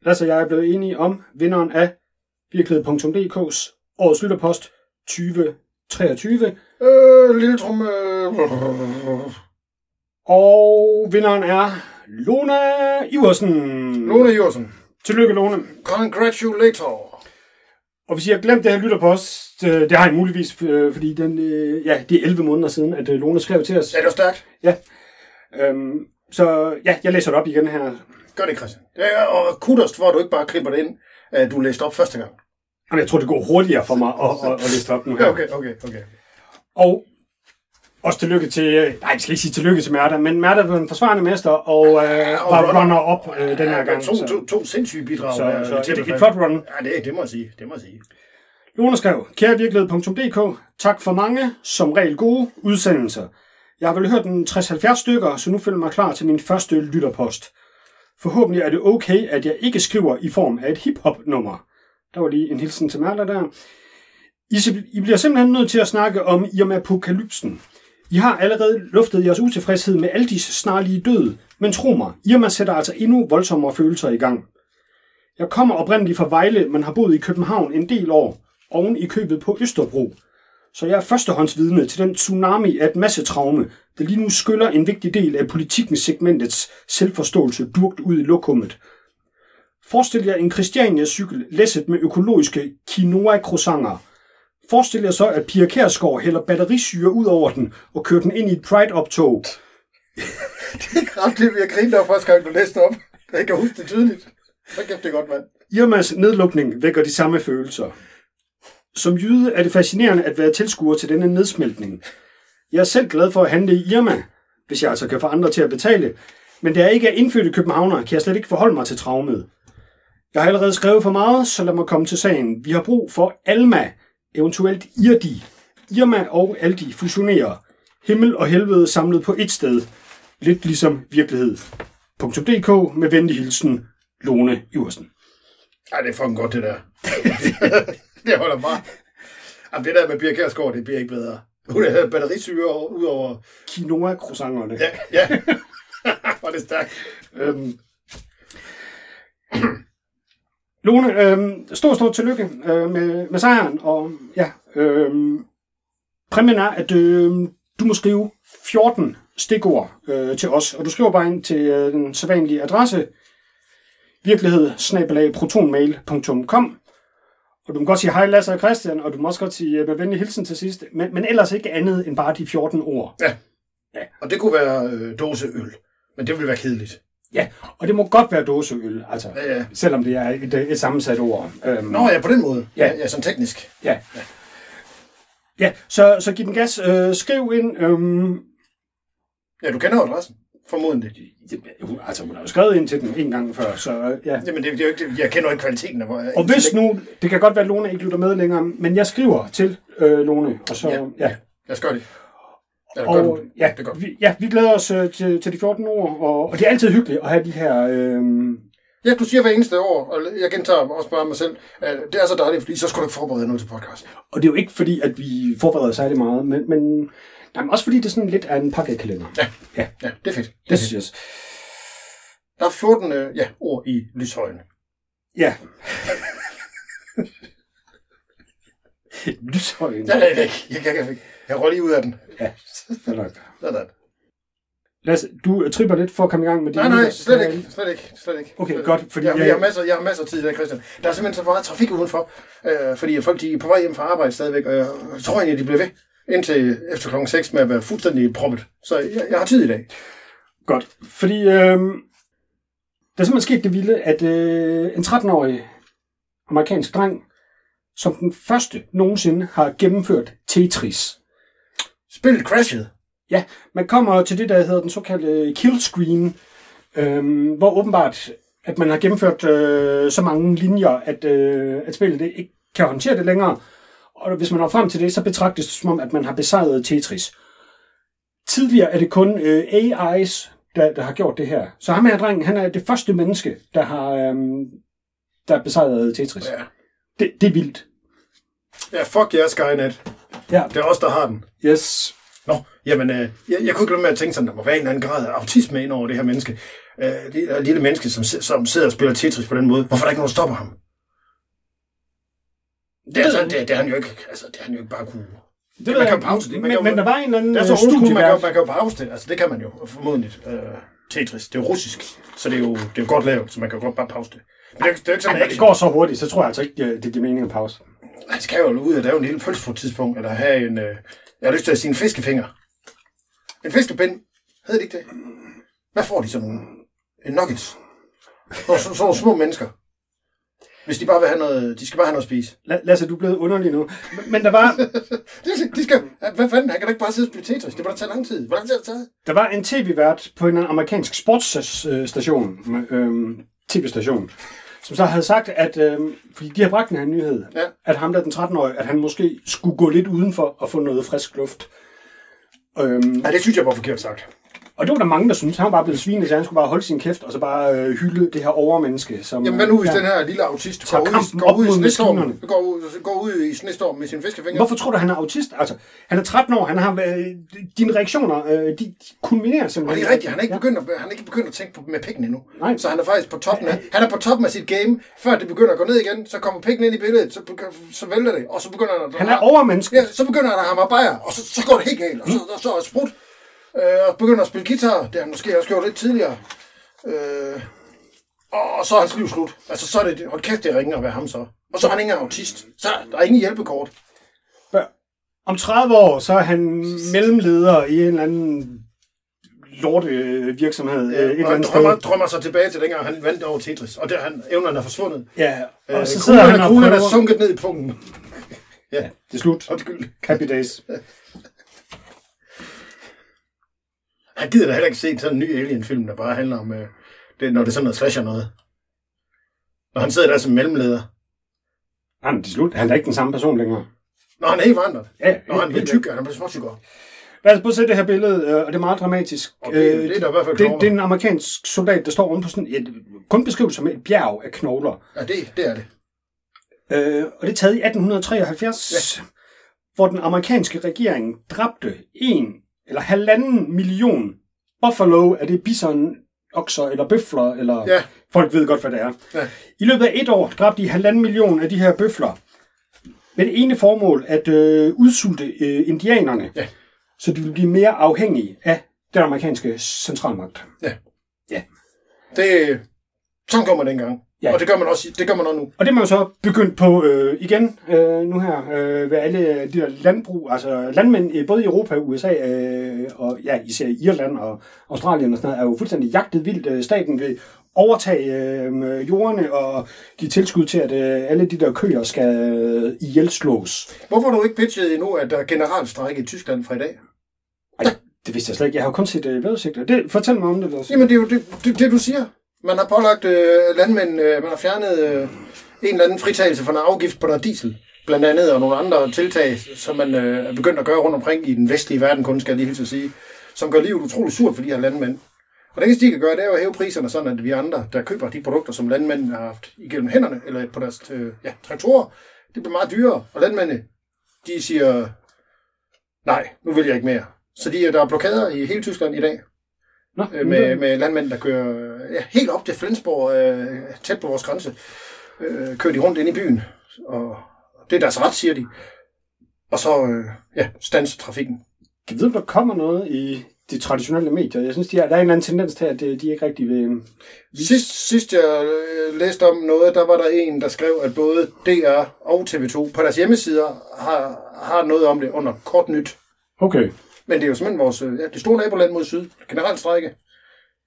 Lasse og jeg er blevet enige om vinderen af virkelighed.dk's årets lytterpost 2023. Øh, lille trum... Øh, Og vinderen er Lona Iversen. Lone Jorsen. Tillykke, Lone. Congratulator. Og hvis I har glemt det her lytterpost, øh, det har I muligvis, øh, fordi den, øh, ja, det er 11 måneder siden, at Lone skrev til os. Ja, det var stærkt. Ja. Øhm, så ja, jeg læser det op igen her. Gør det, Christian. Ja, og kudos for, at du ikke bare klipper det ind, at du læste op første gang. Jeg tror, det går hurtigere for mig at, at, at læse det op nu her. Ja, okay, okay, okay. Og også tillykke til, øh, nej, jeg skal ikke sige tillykke til Mærta, men Mærta var en forsvarende mester og øh, var runner-up øh, den her gang. To, så- to, to sindssyge bidrag. Så- der, så til et- det et flot run. Ja, det, det må jeg sige. Det må jeg sige. Lone skrev, kære virkelighed.dk, tak for mange, som regel gode udsendelser. Jeg har vel hørt en 60-70 stykker, så nu føler jeg mig klar til min første lytterpost. Forhåbentlig er det okay, at jeg ikke skriver i form af et hip-hop-nummer. Der var lige en hilsen til Merla der. I, I bliver simpelthen nødt til at snakke om Irma Apokalypsen. I har allerede luftet jeres utilfredshed med Aldis snarlige død, men tro mig, Irma sætter altså endnu voldsommere følelser i gang. Jeg kommer oprindeligt fra Vejle, men har boet i København en del år, oven i købet på Østerbro. så jeg er førstehåndsvidne til den tsunami af et massetraume, der lige nu skyller en vigtig del af politikens segmentets selvforståelse durgt ud i lokummet. Forestil jer en Christiania-cykel læsset med økologiske quinoa-croissanter. Forestil jer så, at Pia Kærsgaard hælder batterisyre ud over den og kører den ind i et Pride-optog. Det er kraftigt, vi har grinet over første gang, du læste op. Jeg kan huske det tydeligt. Så kæft, det godt, mand. Irmas nedlukning vækker de samme følelser. Som jyde er det fascinerende at være tilskuer til denne nedsmeltning. Jeg er selv glad for at handle i Irma, hvis jeg altså kan få andre til at betale, men da jeg ikke er indfødt i Københavner, kan jeg slet ikke forholde mig til traumet. Jeg har allerede skrevet for meget, så lad mig komme til sagen. Vi har brug for Alma, eventuelt Irdi. Irma og Aldi fusionerer. Himmel og helvede samlet på et sted. Lidt ligesom virkelighed.dk med venlig hilsen, Lone Iversen. Ej, det er fucking godt, det der. det holder bare. Jamen, det der med Pia Kærsgaard, det bliver ikke bedre. Hun har batterisyre ud over... Quinoa-croissanterne. Ja, ja. Var det stærkt. Øhm. Lone, øhm, stor, stor tillykke øh, med, med sejren, og ja, øhm, præmien er, at øh, du må skrive 14 stikord øh, til os, og du skriver bare ind til øh, den sædvanlige adresse, virkelighed protonmail.com og du må godt sige hej Lasse og Christian, og du må også godt sige øh, med venlig hilsen til sidst, men, men ellers ikke andet end bare de 14 ord. Og det kunne være øh, dåseøl. Men det ville være kedeligt. Ja, og det må godt være dåseøl, altså, Ja, ja. selvom det er et, et sammensat ord. Øhm, Nå ja, på den måde. Ja. Ja, ja sådan teknisk. Ja. Ja, så, så giv den gas. Øh, skriv ind. Øhm, Ja, du kender adressen. Formodentlig. hun- altså, hun har jo skrevet ind til den en gang før, så øh, ja. Jamen, det, det er jo ikke, jeg kender jo ikke kvaliteten af Og hvis nu, det kan godt være, at Lone ikke lytter med længere, men jeg skriver til øh, Lone, og så, Ja, ja. ja. Lad os gøre det. Og, ja, Det er godt. vi, ja, vi glæder os øh, til, til de 14 ord, og, og det er altid hyggeligt at have de her... Øh, Ja, du siger hver eneste år, og jeg gentager også bare mig selv, at det er så dejligt, fordi så skal du ikke forberede noget til podcast. og det er jo ikke fordi, at vi forbereder særlig meget, men, men, nej, men også fordi det er sådan lidt af en pakkekalender. Ja. Ja, Ja, det er fedt. Det er det fedt. synes jeg. Der er 14 øh, ja, ord i lyshøjen. Ja. Lyshøjen. Det er det ikke. Jeg, jeg, jeg, jeg røg lige ud af den. Ja, nok. Sådan. Lasse, du øh, tripper lidt for at komme i gang med Nej, dine- nej, slet ikke. Slet ikke. Slet ikke. Okay, slet godt, fordi jeg, jeg- jeg, har masser, jeg har masser af tid der, Christian. Der er simpelthen så meget trafik udenfor, øh, fordi folk de er på vej hjem fra arbejde stadigvæk, og jeg tror egentlig, de bliver ved indtil efter klokken 6 med at være fuldstændig proppet. Så jeg, jeg har tid i dag. Godt, fordi øh, der er simpelthen sket det vilde, at øh, en 13-årig amerikansk dreng, som den første nogensinde har gennemført Tetris. Spillet crashede. Ja, man kommer til det, der hedder den såkaldte kill screen, øh, hvor åbenbart, at man har gennemført øh, så mange linjer, at, øh, at spillet ikke kan håndtere det længere. Og hvis man når frem til det, så betragtes det som om, at man har besejret Tetris. Tidligere er det kun øh, AI's, der, der har gjort det her. Så ham her drengen, han er det første menneske, der har øhm, der besejret Tetris. Ja. Det, det er vildt. Ja, fuck jer, Skynet. Ja. Det er os, der har den. Yes. Nå, jamen, øh, jeg, jeg kunne ikke lade med at tænke sådan, der må være en eller anden grad af autisme ind over det her menneske. Øh, det er lille menneske, som, som sidder og spiller Tetris på den måde. Hvorfor er der ikke nogen, der stopper ham? Det, er, altså, det, det, er han jo ikke, altså, det er han jo ikke bare kunne. Det man ved kan pause det. Man Men, kan men der var en eller anden Det er så øh, school, man kan, man kan pause det. Altså, det kan man jo, formodentligt. Øh, Tetris, det er jo russisk, så det er jo, det er jo godt lavet, så man kan jo godt bare pause det. Men det, er det er ikke sådan, Ej, det går så hurtigt, så tror jeg altså ikke, det, det giver mening at pause. Han skal jo ud og lave en lille pølse på et tidspunkt, eller have en, øh, jeg har lyst til at sige en fiskefinger. En fiskepind, hedder det ikke det? Hvad får de sådan nogle? En nuggets. Sådan, sådan nogle små mennesker. Hvis de bare vil have noget, de skal bare have noget at spise. La- Lasse, du er blevet underlig nu. Men, der var, De, skal, hvad fanden, han kan da ikke bare sidde og spille Tetris. Det må da tage lang tid. Hvor lang tid har det taget? der var en tv-vært på en amerikansk sportsstation, øhm, tv-station, som så havde sagt, at øhm, fordi de har bragt den her nyhed, Ja. at ham der den 13-årige, at han måske skulle gå lidt udenfor og få noget frisk luft. Øhm, Nej, det synes jeg var forkert sagt. Og det var der mange, der syntes. Han var bare blevet svinet, så han skulle bare holde sin kæft, og så bare øh, hylde det her overmenneske. Som, Jamen, hvad nu hvis ja. den her lille autist går ud, går ud, i snestormen, går ud, går ud i snestormen med sin fiskefinger? Hvorfor tror du, han er autist? Altså, han er 13 år, han har, øh, dine reaktioner, øh, de, de kulminerer Og simpelthen. det er rigtigt, han er ikke, Ja. begyndt, at, han er ikke begyndt at tænke på, med pikken endnu. Nej. Så han er faktisk på toppen af, han er på toppen af sit game, før det begynder at gå ned igen, så kommer pikken ind i billedet, så, så vælter det, og så begynder han at... Han er overmenneske. Ja, så begynder han at hamre bajer, og så, så går det helt galt, og så, og så er sprut, øh, og begynder at spille guitar, det har han måske også gjort lidt tidligere. Øh, og så er hans liv slut. Altså, så er det, hold kæft, det ringer at være ham så. Og så er han ikke engang autist. Så er der er ingen hjælpekort. Om 30 år, så er han mellemleder i en eller anden lorte virksomhed. øh, et eller andet drømmer, sted. drømmer sig tilbage til dengang, han vandt over Tetris. Og der han, evnerne er forsvundet. Ja, og Øh, så sidder han og kuglen er prøver. sunket ned i punkten. ja, Det er slut. undskyld. Happy days. Jeg gider da heller ikke se sådan en ny Alien-film, der bare handler om, øh, det, når det er sådan noget slasher noget. Når han sidder der som mellemleder. Jamen, er slut. Han er ikke den samme person længere. Når han er helt forandret. Ja, Når han bliver helt tyk, han bliver småtykkere. Lad os prøve at se det her billede, øh, og det er meget dramatisk. Og det- Øh, det er da i hvert fald det, knogler. det er en amerikansk soldat, der står oven på sådan et, kun beskrevet som et bjerg af knogler. Ja, det, det er det. Øh, og det er taget i 1873, ja. hvor den amerikanske regering dræbte en eller halvanden million buffalo, er det bison, okser eller bøfler, eller Ja. folk ved godt, hvad det er. Ja. I løbet af et år dræbte de halvanden million af de her bøfler, med det ene formål at øh, udsulte øh, indianerne, Ja. så de ville blive mere afhængige af den amerikanske centralmagt. Det, sådan går man dengang. Ja. Og det gør man også, det gør man også nu. Og det er man jo så begyndt på øh, igen øh, nu her øh, ved alle de der landbrug, altså landmænd øh, både i Europa og USA øh, og ja, især Irland og Australien og sådan noget, er jo fuldstændig jagtet vildt. Øh, staten vil overtage øh, jordene og give tilskud til, at øh, alle de der køer skal øh, ihjelslås. Hvorfor har du ikke pitchet endnu, at der er generalstrække i Tyskland fra i dag? Ej, det vidste jeg slet ikke. Jeg har kun set øh, vejrudsigter. Det, fortæl mig om det. Lars. Jamen, det er jo det, det, det du siger. Man har pålagt øh, landmænd, øh, man har fjernet øh, en eller anden fritagelse for en afgift på noget diesel, blandt andet, og nogle andre tiltag, som man øh, er begyndt at gøre rundt omkring i den vestlige verden, kun skal jeg lige hilse at sige, som gør livet utroligt surt for de her landmænd. Og det eneste, de kan gøre, det er jo at hæve priserne, sådan at vi andre, der køber de produkter, som landmændene har haft igennem hænderne, eller på deres øh, ja, traktorer, det bliver meget dyrere. Og landmændene, de siger, nej, nu vil jeg ikke mere. Så de, øh, der er blokader i hele Tyskland i dag, Nå, øh, med, med landmænd, der kører ja, helt op til Flensborg, øh, tæt på vores grænse, øh, kører de rundt ind i byen. Og det er deres ret, siger de. Og så, øh, ja, stands trafikken. Jeg ved, om der kommer noget i de traditionelle medier. Jeg synes, de er, der er en eller anden tendens til, at øh, de ikke rigtig vil... Sidst, sidst jeg øh, læste om noget, der var der en, der skrev, at både DR og TV2 på deres hjemmesider har, har noget om det under kort nyt. Okay. Men det er jo simpelthen vores, øh, ja, det store naboland mod syd. Generelt strække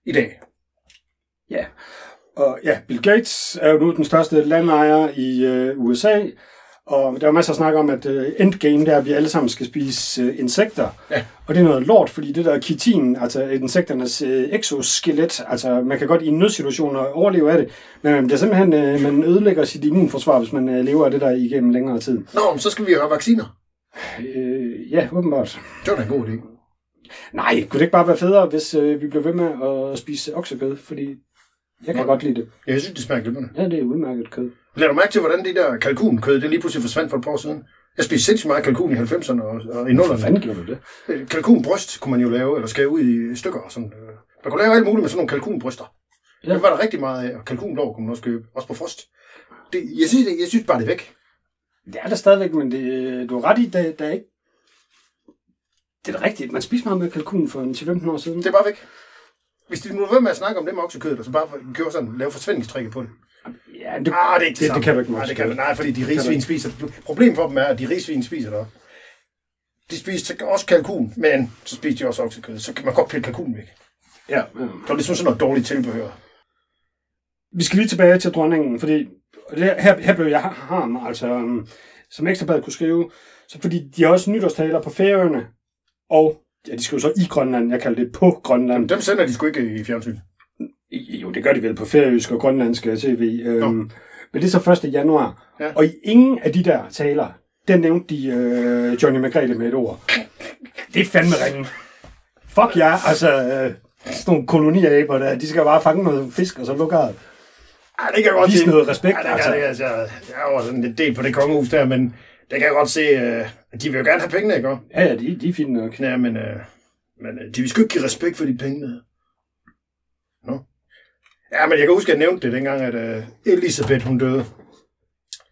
i dag. Ja, og ja, Bill Gates er jo nu den største landejer i øh, USA, og der er masser af snak om, at øh, endgame der, er, at vi alle sammen skal spise øh, insekter. Ja. Og det er noget lort, fordi det der kitin, altså insekternes øh, exoskelet, altså man kan godt i en nødsituation overleve af det, men man bliver simpelthen, øh, man ødelægger sit immunforsvar, hvis man øh, lever af det der igennem længere tid. Nå, men så skal vi jo have vacciner. Øh, ja, åbenbart. Det var da en god idé. Nej, kunne det ikke bare være federe, hvis øh, vi blev ved med at spise oksekød, fordi jeg kan Nå. godt lide det. Jeg synes, det smager glimrende. Ja, det er udmærket kød. Lad du mærke til, hvordan det der kalkunkød, det lige pludselig forsvandt for et par år siden? Jeg spiste sindssygt meget kalkun i 90'erne og, og i Hvor 0'erne. fanden gjorde du det? Øh, Kalkunbryst kunne man jo lave, eller skære ud i stykker. Og sådan. øh. Man kunne lave alt muligt med sådan nogle kalkunbryster. Ja. Ja. Det var der rigtig meget af, og kalkunlår kunne man også købe, også på frost. Det, jeg, synes, det, jeg synes bare, det er væk. Det er der stadigvæk, men det, du har ret i, der, der er ikke... Det er da rigtigt. Man spiser meget med kalkun for en 10-15 år siden. Det er bare væk. Hvis de nu er ved med at snakke om det med oksekødet, og så bare gjorde sådan, lave forsvindingstrækket på det. Ja, det, Ah, det er ikke det, det, det kan du ikke Nej, det kan, oksekød. nej, fordi de ikke. spiser. Problemet for dem er, at de rigsvin spiser der. De spiser også kalkun, men så spiser de også oksekød. Så kan man godt pille kalkun væk. Ja, ja. Det er ligesom sådan noget dårligt tilbehør. Vi skal lige tilbage til dronningen, fordi det, her, her blev jeg ham, altså, um, som ekstrabladet kunne skrive, så fordi de har også nytårstaler på Færøerne, og ja, de skriver så i Grønland, jeg kalder det på Grønland. Dem sender de sgu ikke i fjernsyn. Jo, det gør de vel på færøsk og grønlandske tv. Øhm, men det er så 1. januar. Ja. Og i ingen af de der taler, der nævnte de øh, Johnny Margrethe med et ord. Det er fandme ringe. Fuck ja, altså, øh, sådan nogle koloniaber der, de skal bare fange noget fisk, og så lukke Ja, det kan jeg godt Vis se. noget respekt, Ja, det altså. kan, altså. Jeg er jo sådan lidt del på det kongehus der, men det kan jeg godt se, øh, de vil jo gerne have pengene, ikke? Ja, ja, de, de er fine nok. Ja, men, øh, men øh, de vil sgu ikke give respekt for de penge. Nå. Ja, men jeg kan huske, at jeg nævnte det dengang, at øh, Elisabeth, hun døde.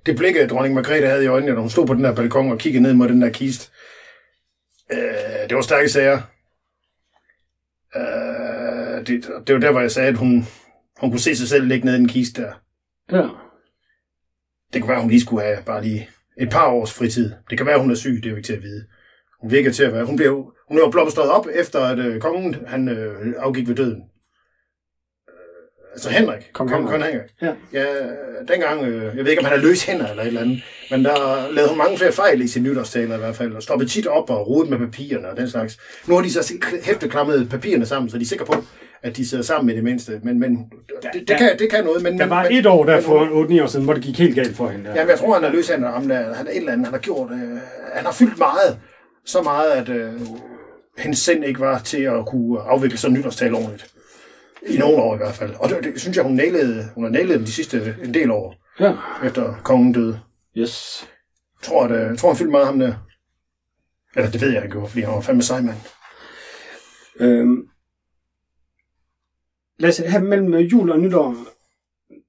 Det blik, at dronning Margrethe havde i øjnene, når hun stod på den der balkon og kiggede ned mod den der kiste. Øh, det var stærke sager. Øh, det, det var der, hvor jeg sagde, at hun, hun kunne se sig selv ligge nede i den kiste der. Ja. Det kunne være, hun lige skulle have bare lige et par års fritid. Det kan være, hun er syg, det er jo ikke til at vide. Hun virker til at være... Hun, blev, hun er jo blomstret op, efter at øh, kongen han, øh, afgik ved døden. Øh, altså Henrik. Kong Kong. Kong Henrik. Ja. ja dengang, øh, jeg ved ikke, om han har løs hænder eller et eller andet, men der lavede hun mange flere fejl i sin nytårstaler i hvert fald, og stoppede tit op og rodet med papirerne og den slags. Nu har de så hæfteklammet papirerne sammen, så de er sikre på, at de sidder sammen i det mindste. Men, men det, det, der- kan, det kan noget. Men, Der var men, et år der men- for 8-9 år siden, hvor det gik helt galt for hende. Der. Jamen, jeg tror, han er løs hænder ham der. Han er et eller andet, han har gjort. Øh, han har fyldt meget. Så meget, at øh, hendes sind ikke var til at kunne afvikle sådan en nytårstal ordentligt. I nogle år i hvert fald. Og det, det synes jeg, hun nailede, hun har nailet dem de sidste en del år, Ja. efter kongen døde. Yes. Jeg tror, at, øh, jeg tror han fyldte meget ham der. Eller det ved jeg, gjorde, fordi han var fandme sej, mand. Øhm, lad os have mellem øh, jul og nytår,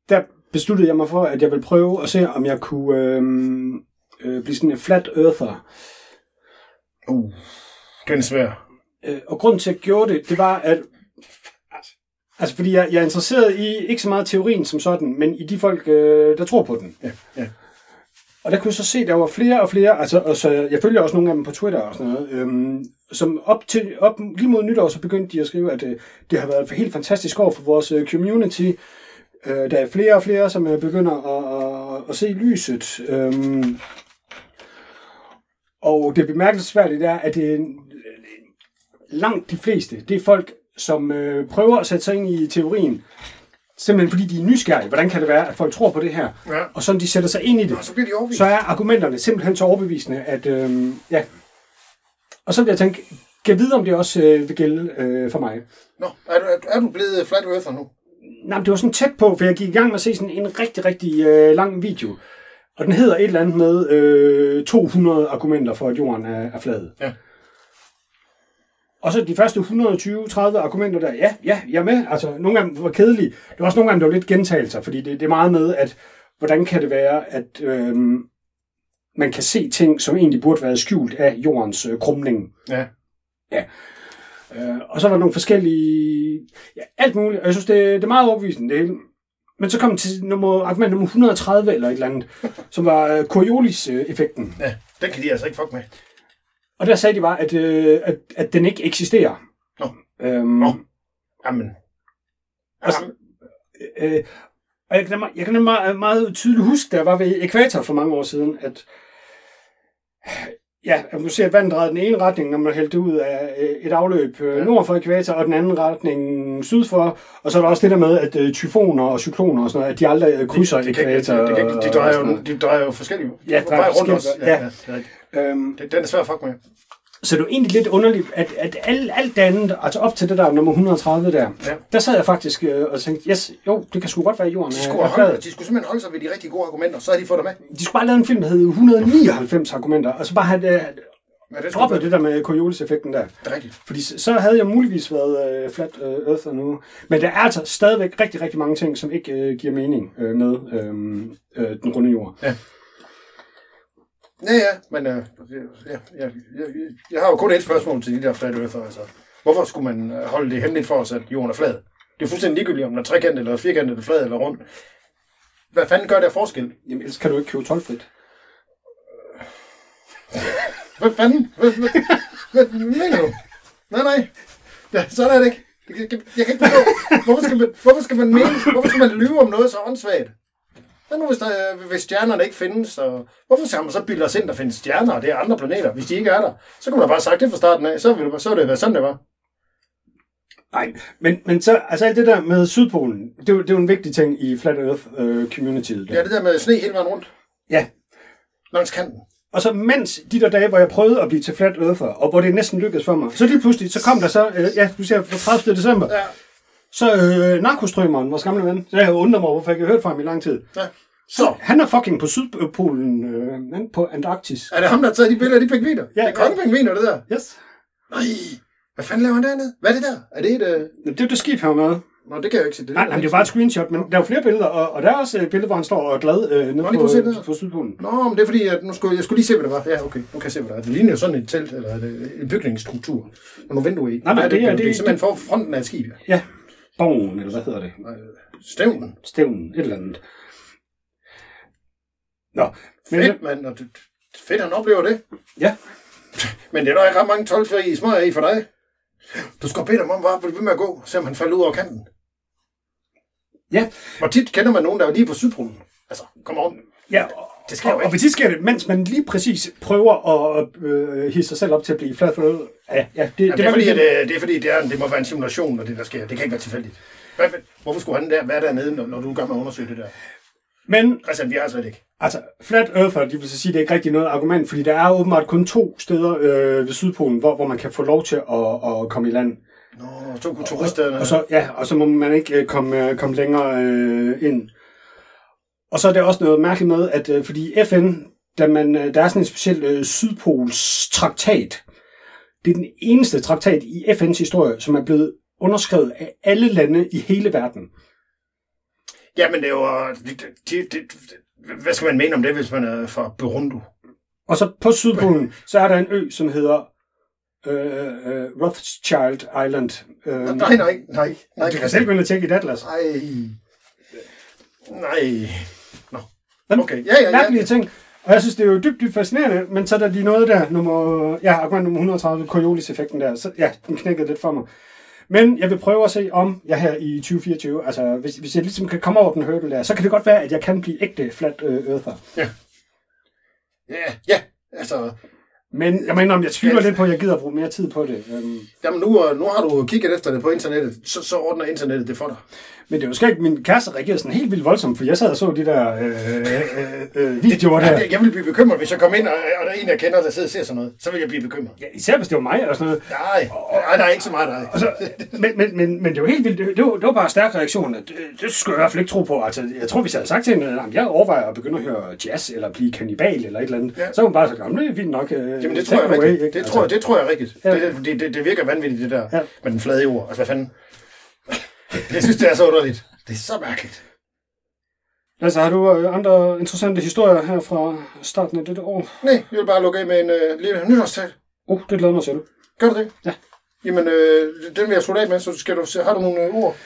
der besluttede jeg mig for, at jeg ville prøve at se, om jeg kunne øhm, øh, blive sådan en flat earther. Uh, den er svær. Øh, og grunden til, at jeg gjorde det, det var, at altså, fordi jeg, jeg er interesseret i ikke så meget teorien som sådan, men i de folk, øh, der tror på den. Ja, ja. Og der kunne jeg så se, at der var flere og flere, altså, og så jeg følger også nogle af dem på Twitter og sådan noget, øhm, som op, til, op lige mod nytår, så begyndte de at skrive, at øh, det har været helt fantastisk år for vores øh, community. Øh, der er flere og flere, som øh, begynder at, at, at se lyset. Øhm, og det bemærkelsesværdige er, at det, er langt de fleste, det er folk, som øh, prøver at sætte sig ind i teorien, simpelthen fordi de er nysgerrige. Hvordan kan det være, at folk tror på det her? Ja. Og sådan de sætter sig ind i det Og så bliver de så er argumenterne simpelthen så overbevisende, at øhm, ja. Og så vil jeg tænke, kan jeg vide, om det også øh, vil gælde øh, for mig? Nå, er du, er, du- blevet flat earther nu? Nej, men det var sådan tæt på, for jeg gik i gang med at se sådan en rigtig, rigtig øh, lang video. Og den hedder et eller andet med øh, 200 argumenter for, at jorden er, er flad. Ja. Og så de første 120-30 argumenter der, ja, ja, jeg er med. Altså, nogle af dem var kedelige. Det var også nogle af dem, der var lidt gentagelser, fordi det, det er meget med, at hvordan kan det være, at øhm, man kan se ting, som egentlig burde være skjult af jordens øh, krumning. Ja. Øh, og så var der nogle forskellige... Ja, alt muligt. Og jeg synes, det, det er meget overbevisende, det hele. Men så kom til nummer, argument nummer 130 eller et eller andet, som var øh, Coriolis-effekten. Ja, den kan de altså ikke fuck med. Og der sagde de bare, at, øh, at, at den ikke eksisterer. Nå. Øhm, Nå. Jamen. Altså, øh, og jeg kan, nemlig- jeg kan nemlig meget, meget tydeligt huske, da jeg var ved ekvator for mange år siden, at ja, man kan se, at vandet drejede den ene retning, når man hældte det ud af øh, et afløb øh, nord for ekvator, og den anden retning syd for. Og så er der også det der med, at øh, tyfoner og cykloner og sådan noget, at de aldrig krydser de, kan, de, ekvator. de, de, de, og drejer sådan jo, de drejer jo forskellige Ja, drejer rundt også. Ja, ja. ja. det er. Øhm, Det- Den er svær at fuck med. Så det er egentlig lidt underligt, at, at alt, alt det andet, altså op til det der nummer 130 der, Ja. der sad jeg faktisk øh, og tænkte, yes, jo, det kan sgu godt være, at jorden De er, skulle, er holde, flad. de skulle simpelthen holde sig ved de rigtig gode argumenter, så havde de fået det med. De skulle bare lave en film, der hed 199 argumenter, og så bare have øh, Ja, det være- det der med Coriolis-effekten der. Det er rigtigt. Fordi så, så havde jeg muligvis været øh, flat øh, earther nu. Men der er altså stadigvæk rigtig, rigtig mange ting, som ikke øh, giver mening øh, med øh, øh, den runde jord. Ja, ja, men øh, ja, ja, jeg, jeg, har jo kun et spørgsmål til de der flat earther. Altså. Hvorfor skulle man øh, holde det hemmeligt for os, at jorden er flad? Det er fuldstændig ligegyldigt, om den er trekantet, eller firkantet, eller flad, eller rund. Hvad fanden gør af forskel? Jamen, ellers kan du ikke købe tolvfrit. Hvad fanden? Hvad, hvad, hvad, hvad mener du? Nej, nej. Ja, sådan er det ikke. Jeg, jeg, jeg kan ikke forstå, hvorfor skal, man, hvorfor skal man mene, hvorfor skal man lyve om noget så åndssvagt? Hvad nu, hvis, der, hvis stjernerne ikke findes? Så, hvorfor skal man så bilde os ind, der findes stjerner, og det er andre planeter, hvis de ikke er der? Så kunne man da bare have sagt det fra starten af, så ville det, så ville det være sådan, det var. Nej, men, men så, altså alt det der med Sydpolen, det er jo, det er jo en vigtig ting i Flat Earth øh, communityet. Der. Ja, det der med sne hele vejen rundt, ja. langs kanten. Og så mens de der dage, hvor jeg prøvede at blive til flat earther, og hvor det næsten lykkedes for mig, så lige pludselig, så kom der så, øh, ja, du siger, fra 30. december, Ja. Så øh, narkostrømmeren, vores gamle ven, så jeg undrer mig, hvorfor jeg ikke har hørt fra ham i lang tid. Ja. Så, Han er fucking på Sydpolen, øh, han på Antarktis. er det ham, der har taget de billeder af de pingviner? Ja, det er kongepingviner, det der. Yes. Nej, hvad fanden laver han dernede? Hvad er det der? Er det et... Øh... Det er det skib, han med. Nå, det kan jeg jo ikke se. Det, Nej, nej, det er bare et screenshot, men der er jo flere billeder, og, og der er også et billede, hvor han står og er glad øh, nede på, her. på Sydpolen. Nå, men det er fordi, at nu skulle, jeg skulle lige se, hvad det var. Ja, okay. Nu kan jeg se, hvad det er. Det ligner jo sådan et telt, eller en bygningsstruktur. Og nogle vinduer i. Nej, nej, det er- det, det- det er simpelthen for fronten af et skib. ja. Borgen, eller hvad hedder det? Stævnen. Stævnen, et eller andet. Nå, men, Fedt, mand. Og det, fedt, han oplever det. ja, Men det er der ikke ret mange 12 i smøger i for dig. Du skal bede ham om bare at blive ved med at gå, se om han falder ud over kanten. ja, Hvor tit kender man nogen, der er lige på Sydpolen? Altså, kom on. ja, og, Det jo og, ikke. og hvis det sker det, mens man lige præcis prøver at øh, hisse sig selv op til at blive flad for øl. Ja, ja, det, Jamen, det, er var fordi, at, øh, det er fordi, det, er, det må være en simulation, når det der sker. Det kan ikke være tilfældigt. Hvad, hvorfor skulle han der, være dernede, når, når du gør med at undersøge det der? Men Christian, vi har slet ikke. Altså, flat earther, de vil så sige, det er ikke rigtig noget argument, fordi der er åbenbart kun to steder øh, ved Sydpolen, hvor, hvor man kan få lov til at, at komme i land. Nå, så kunne turisterne... Og så, ja, og så må man ikke øh, komme, øh, komme længere øh, ind. Og så er det også noget mærkeligt med, at øh, fordi FN, da man, øh, der er sådan en speciel øh, Sydpols traktat, det er den eneste traktat i FN's historie, som er blevet underskrevet af alle lande i hele verden. Ja, men det er jo... Det, det, det, hvad skal man mene om det, hvis man er fra Burundi? Og så på Sydpolen, så er der en ø, som hedder øh, øh, Rothschild Island. Øh, Nej, nej, nej. nej du kan selv ind og tjekke i et atlas. Nej. Nej. Men Okay, ja, ja, ja. Mærkelige ting. Og jeg synes, det er jo dybt, dybt fascinerende, men så er der lige noget der, nummer, ja, argument nummer 130, Coriolis-effekten der, så ja, den knækkede lidt for mig. Men jeg vil prøve at se, om jeg her i 2024, altså hvis, hvis jeg ligesom kan komme over den hurdle der, så kan det godt være, at jeg kan blive ægte flat øh, earther. Ja, ja. Altså, Men jeg mener, om jeg tvivler lidt på, at jeg gider at bruge mere tid på det. Øhm, jamen nu, øh, nu har du kigget efter det på internettet, så, så ordner internettet det for dig. Men det er jo skægt, min kæreste reagerede sådan helt vildt voldsomt, for jeg sad og så de der øh, øh, øh, videoer der. Jeg, jeg vil blive bekymret, hvis jeg kommer ind, og, og der er en, jeg kender, der sidder og ser sådan noget. Så vil jeg blive bekymret. Ja, især hvis det var mig eller sådan noget. Nej, nej, der er ikke så meget dig. Og så, men, men, men, men det var helt vildt. Det, det, var, det var bare en stærk reaktion. Det, det skulle jeg i hvert fald ikke tro på. Altså, jeg tror, hvis jeg havde sagt til hende, at jeg overvejer at begynde at høre jazz, eller blive kannibal, eller et eller andet, Ja. så var hun bare så gammel. Det er fint nok. Øh, Jamen, det tror jeg rigtigt. Det tror, jeg, det tror jeg rigtigt. Det, det, det, det virker vanvittigt, det der. Ja. Med den flade jord. Altså, hvad fanden? Jeg synes, det er så underligt. Det er så mærkeligt. Altså, har du øh, andre interessante historier her fra starten af dette år? Nej, jeg vil bare lukke af med en øh, lille nytårstal. Oh, det glæder mig til. Gør du det? Ja. Jamen, øh, den vil jeg slutte af med, så skal du, har du nogle øh, ord?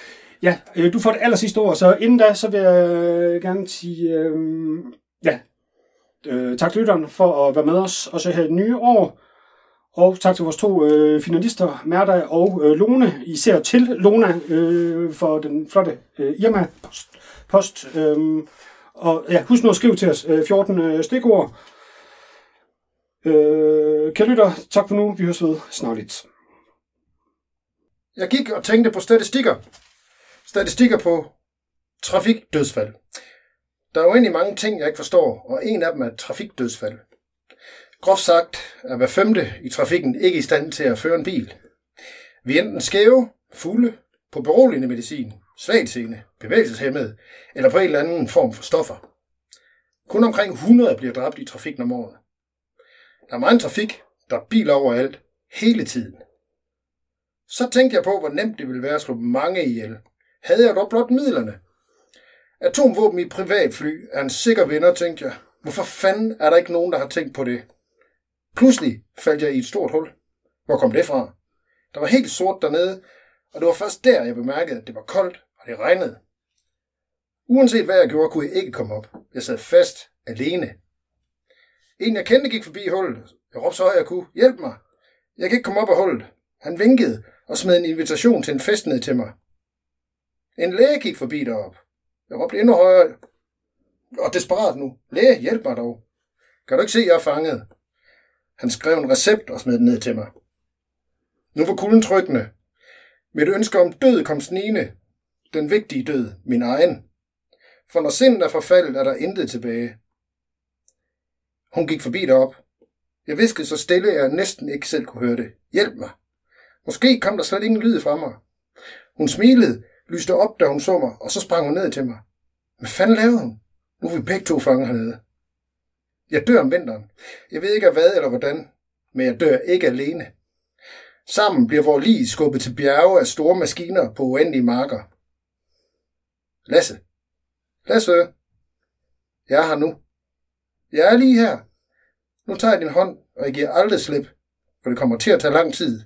Ja, øh, du får det aller sidste ord, så inden da, så vil jeg øh, gerne sige, øh, ja, øh, tak til lytteren for at være med os, også her i det nye år. Og tak til vores to øh, finalister, Merda og øh, Lone, især til Lona øh, for den flotte øh, Irma-post. Post, øh, og ja, husk nu at skrive til os øh, 14 øh, stikord. Øh, kære lytter, tak for nu. Vi høres ved snarligt. Jeg gik og tænkte på statistikker. Statistikker på trafikdødsfald. Der er jo egentlig mange ting, jeg ikke forstår, og en af dem er trafikdødsfald. Groft sagt er hver femte i trafikken ikke i stand til at føre en bil. Vi er enten skæve, fulde, på beroligende medicin, svagtseende, bevægelseshemmede eller på en eller anden form for stoffer. Kun omkring 100 bliver dræbt i trafikken om året. Der er meget trafik, der er biler overalt, hele tiden. Så tænkte jeg på, hvor nemt det ville være at slå mange ihjel. Havde jeg dog blot midlerne. Atomvåben i privatfly er en sikker vinder, tænkte jeg. Hvorfor fanden er der ikke nogen, der har tænkt på det? Pludselig faldt jeg i et stort hul. Hvor kom det fra? Der var helt sort dernede, og det var først der, jeg bemærkede, at det var koldt, og det regnede. Uanset hvad jeg gjorde, kunne jeg ikke komme op. Jeg sad fast, alene. En jeg kendte gik forbi hullet. Jeg råbte så højt jeg kunne. Hjælp mig! Jeg kan ikke komme op af hullet. Han vinkede og smed en invitation til en fest ned til mig. En læge gik forbi derop. Jeg råbte endnu højere. Og desperat nu. Læge, hjælp mig dog. Kan du ikke se, jeg er fanget? Han skrev en recept og smed den ned til mig. Nu var kulden trykkende. Mit ønske om død kom snigende. Den vigtige død, min egen. For når sindet er forfaldet, er der intet tilbage. Hun gik forbi derop. Jeg viskede så stille, at jeg næsten ikke selv kunne høre det. Hjælp mig. Måske kom der slet ingen lyd fra mig. Hun smilede, lyste op, da hun så mig, og så sprang hun ned til mig. Hvad fanden lavede hun? Nu er vi begge to fanget hernede. Jeg dør om vinteren. Jeg ved ikke af hvad eller hvordan, men jeg dør ikke alene. Sammen bliver vores lige skubbet til bjerge af store maskiner på uendelige marker. Lasse. Lasse. Jeg er her nu. Jeg er lige her. Nu tager jeg din hånd, og jeg giver aldrig slip, for det kommer til at tage lang tid.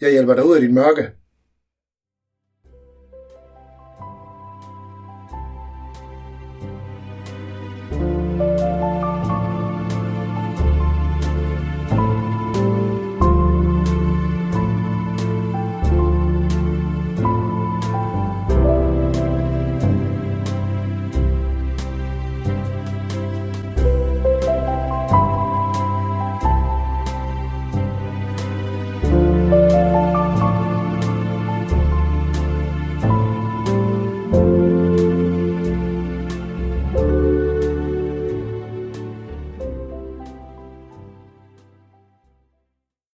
Jeg hjælper dig ud af dit mørke,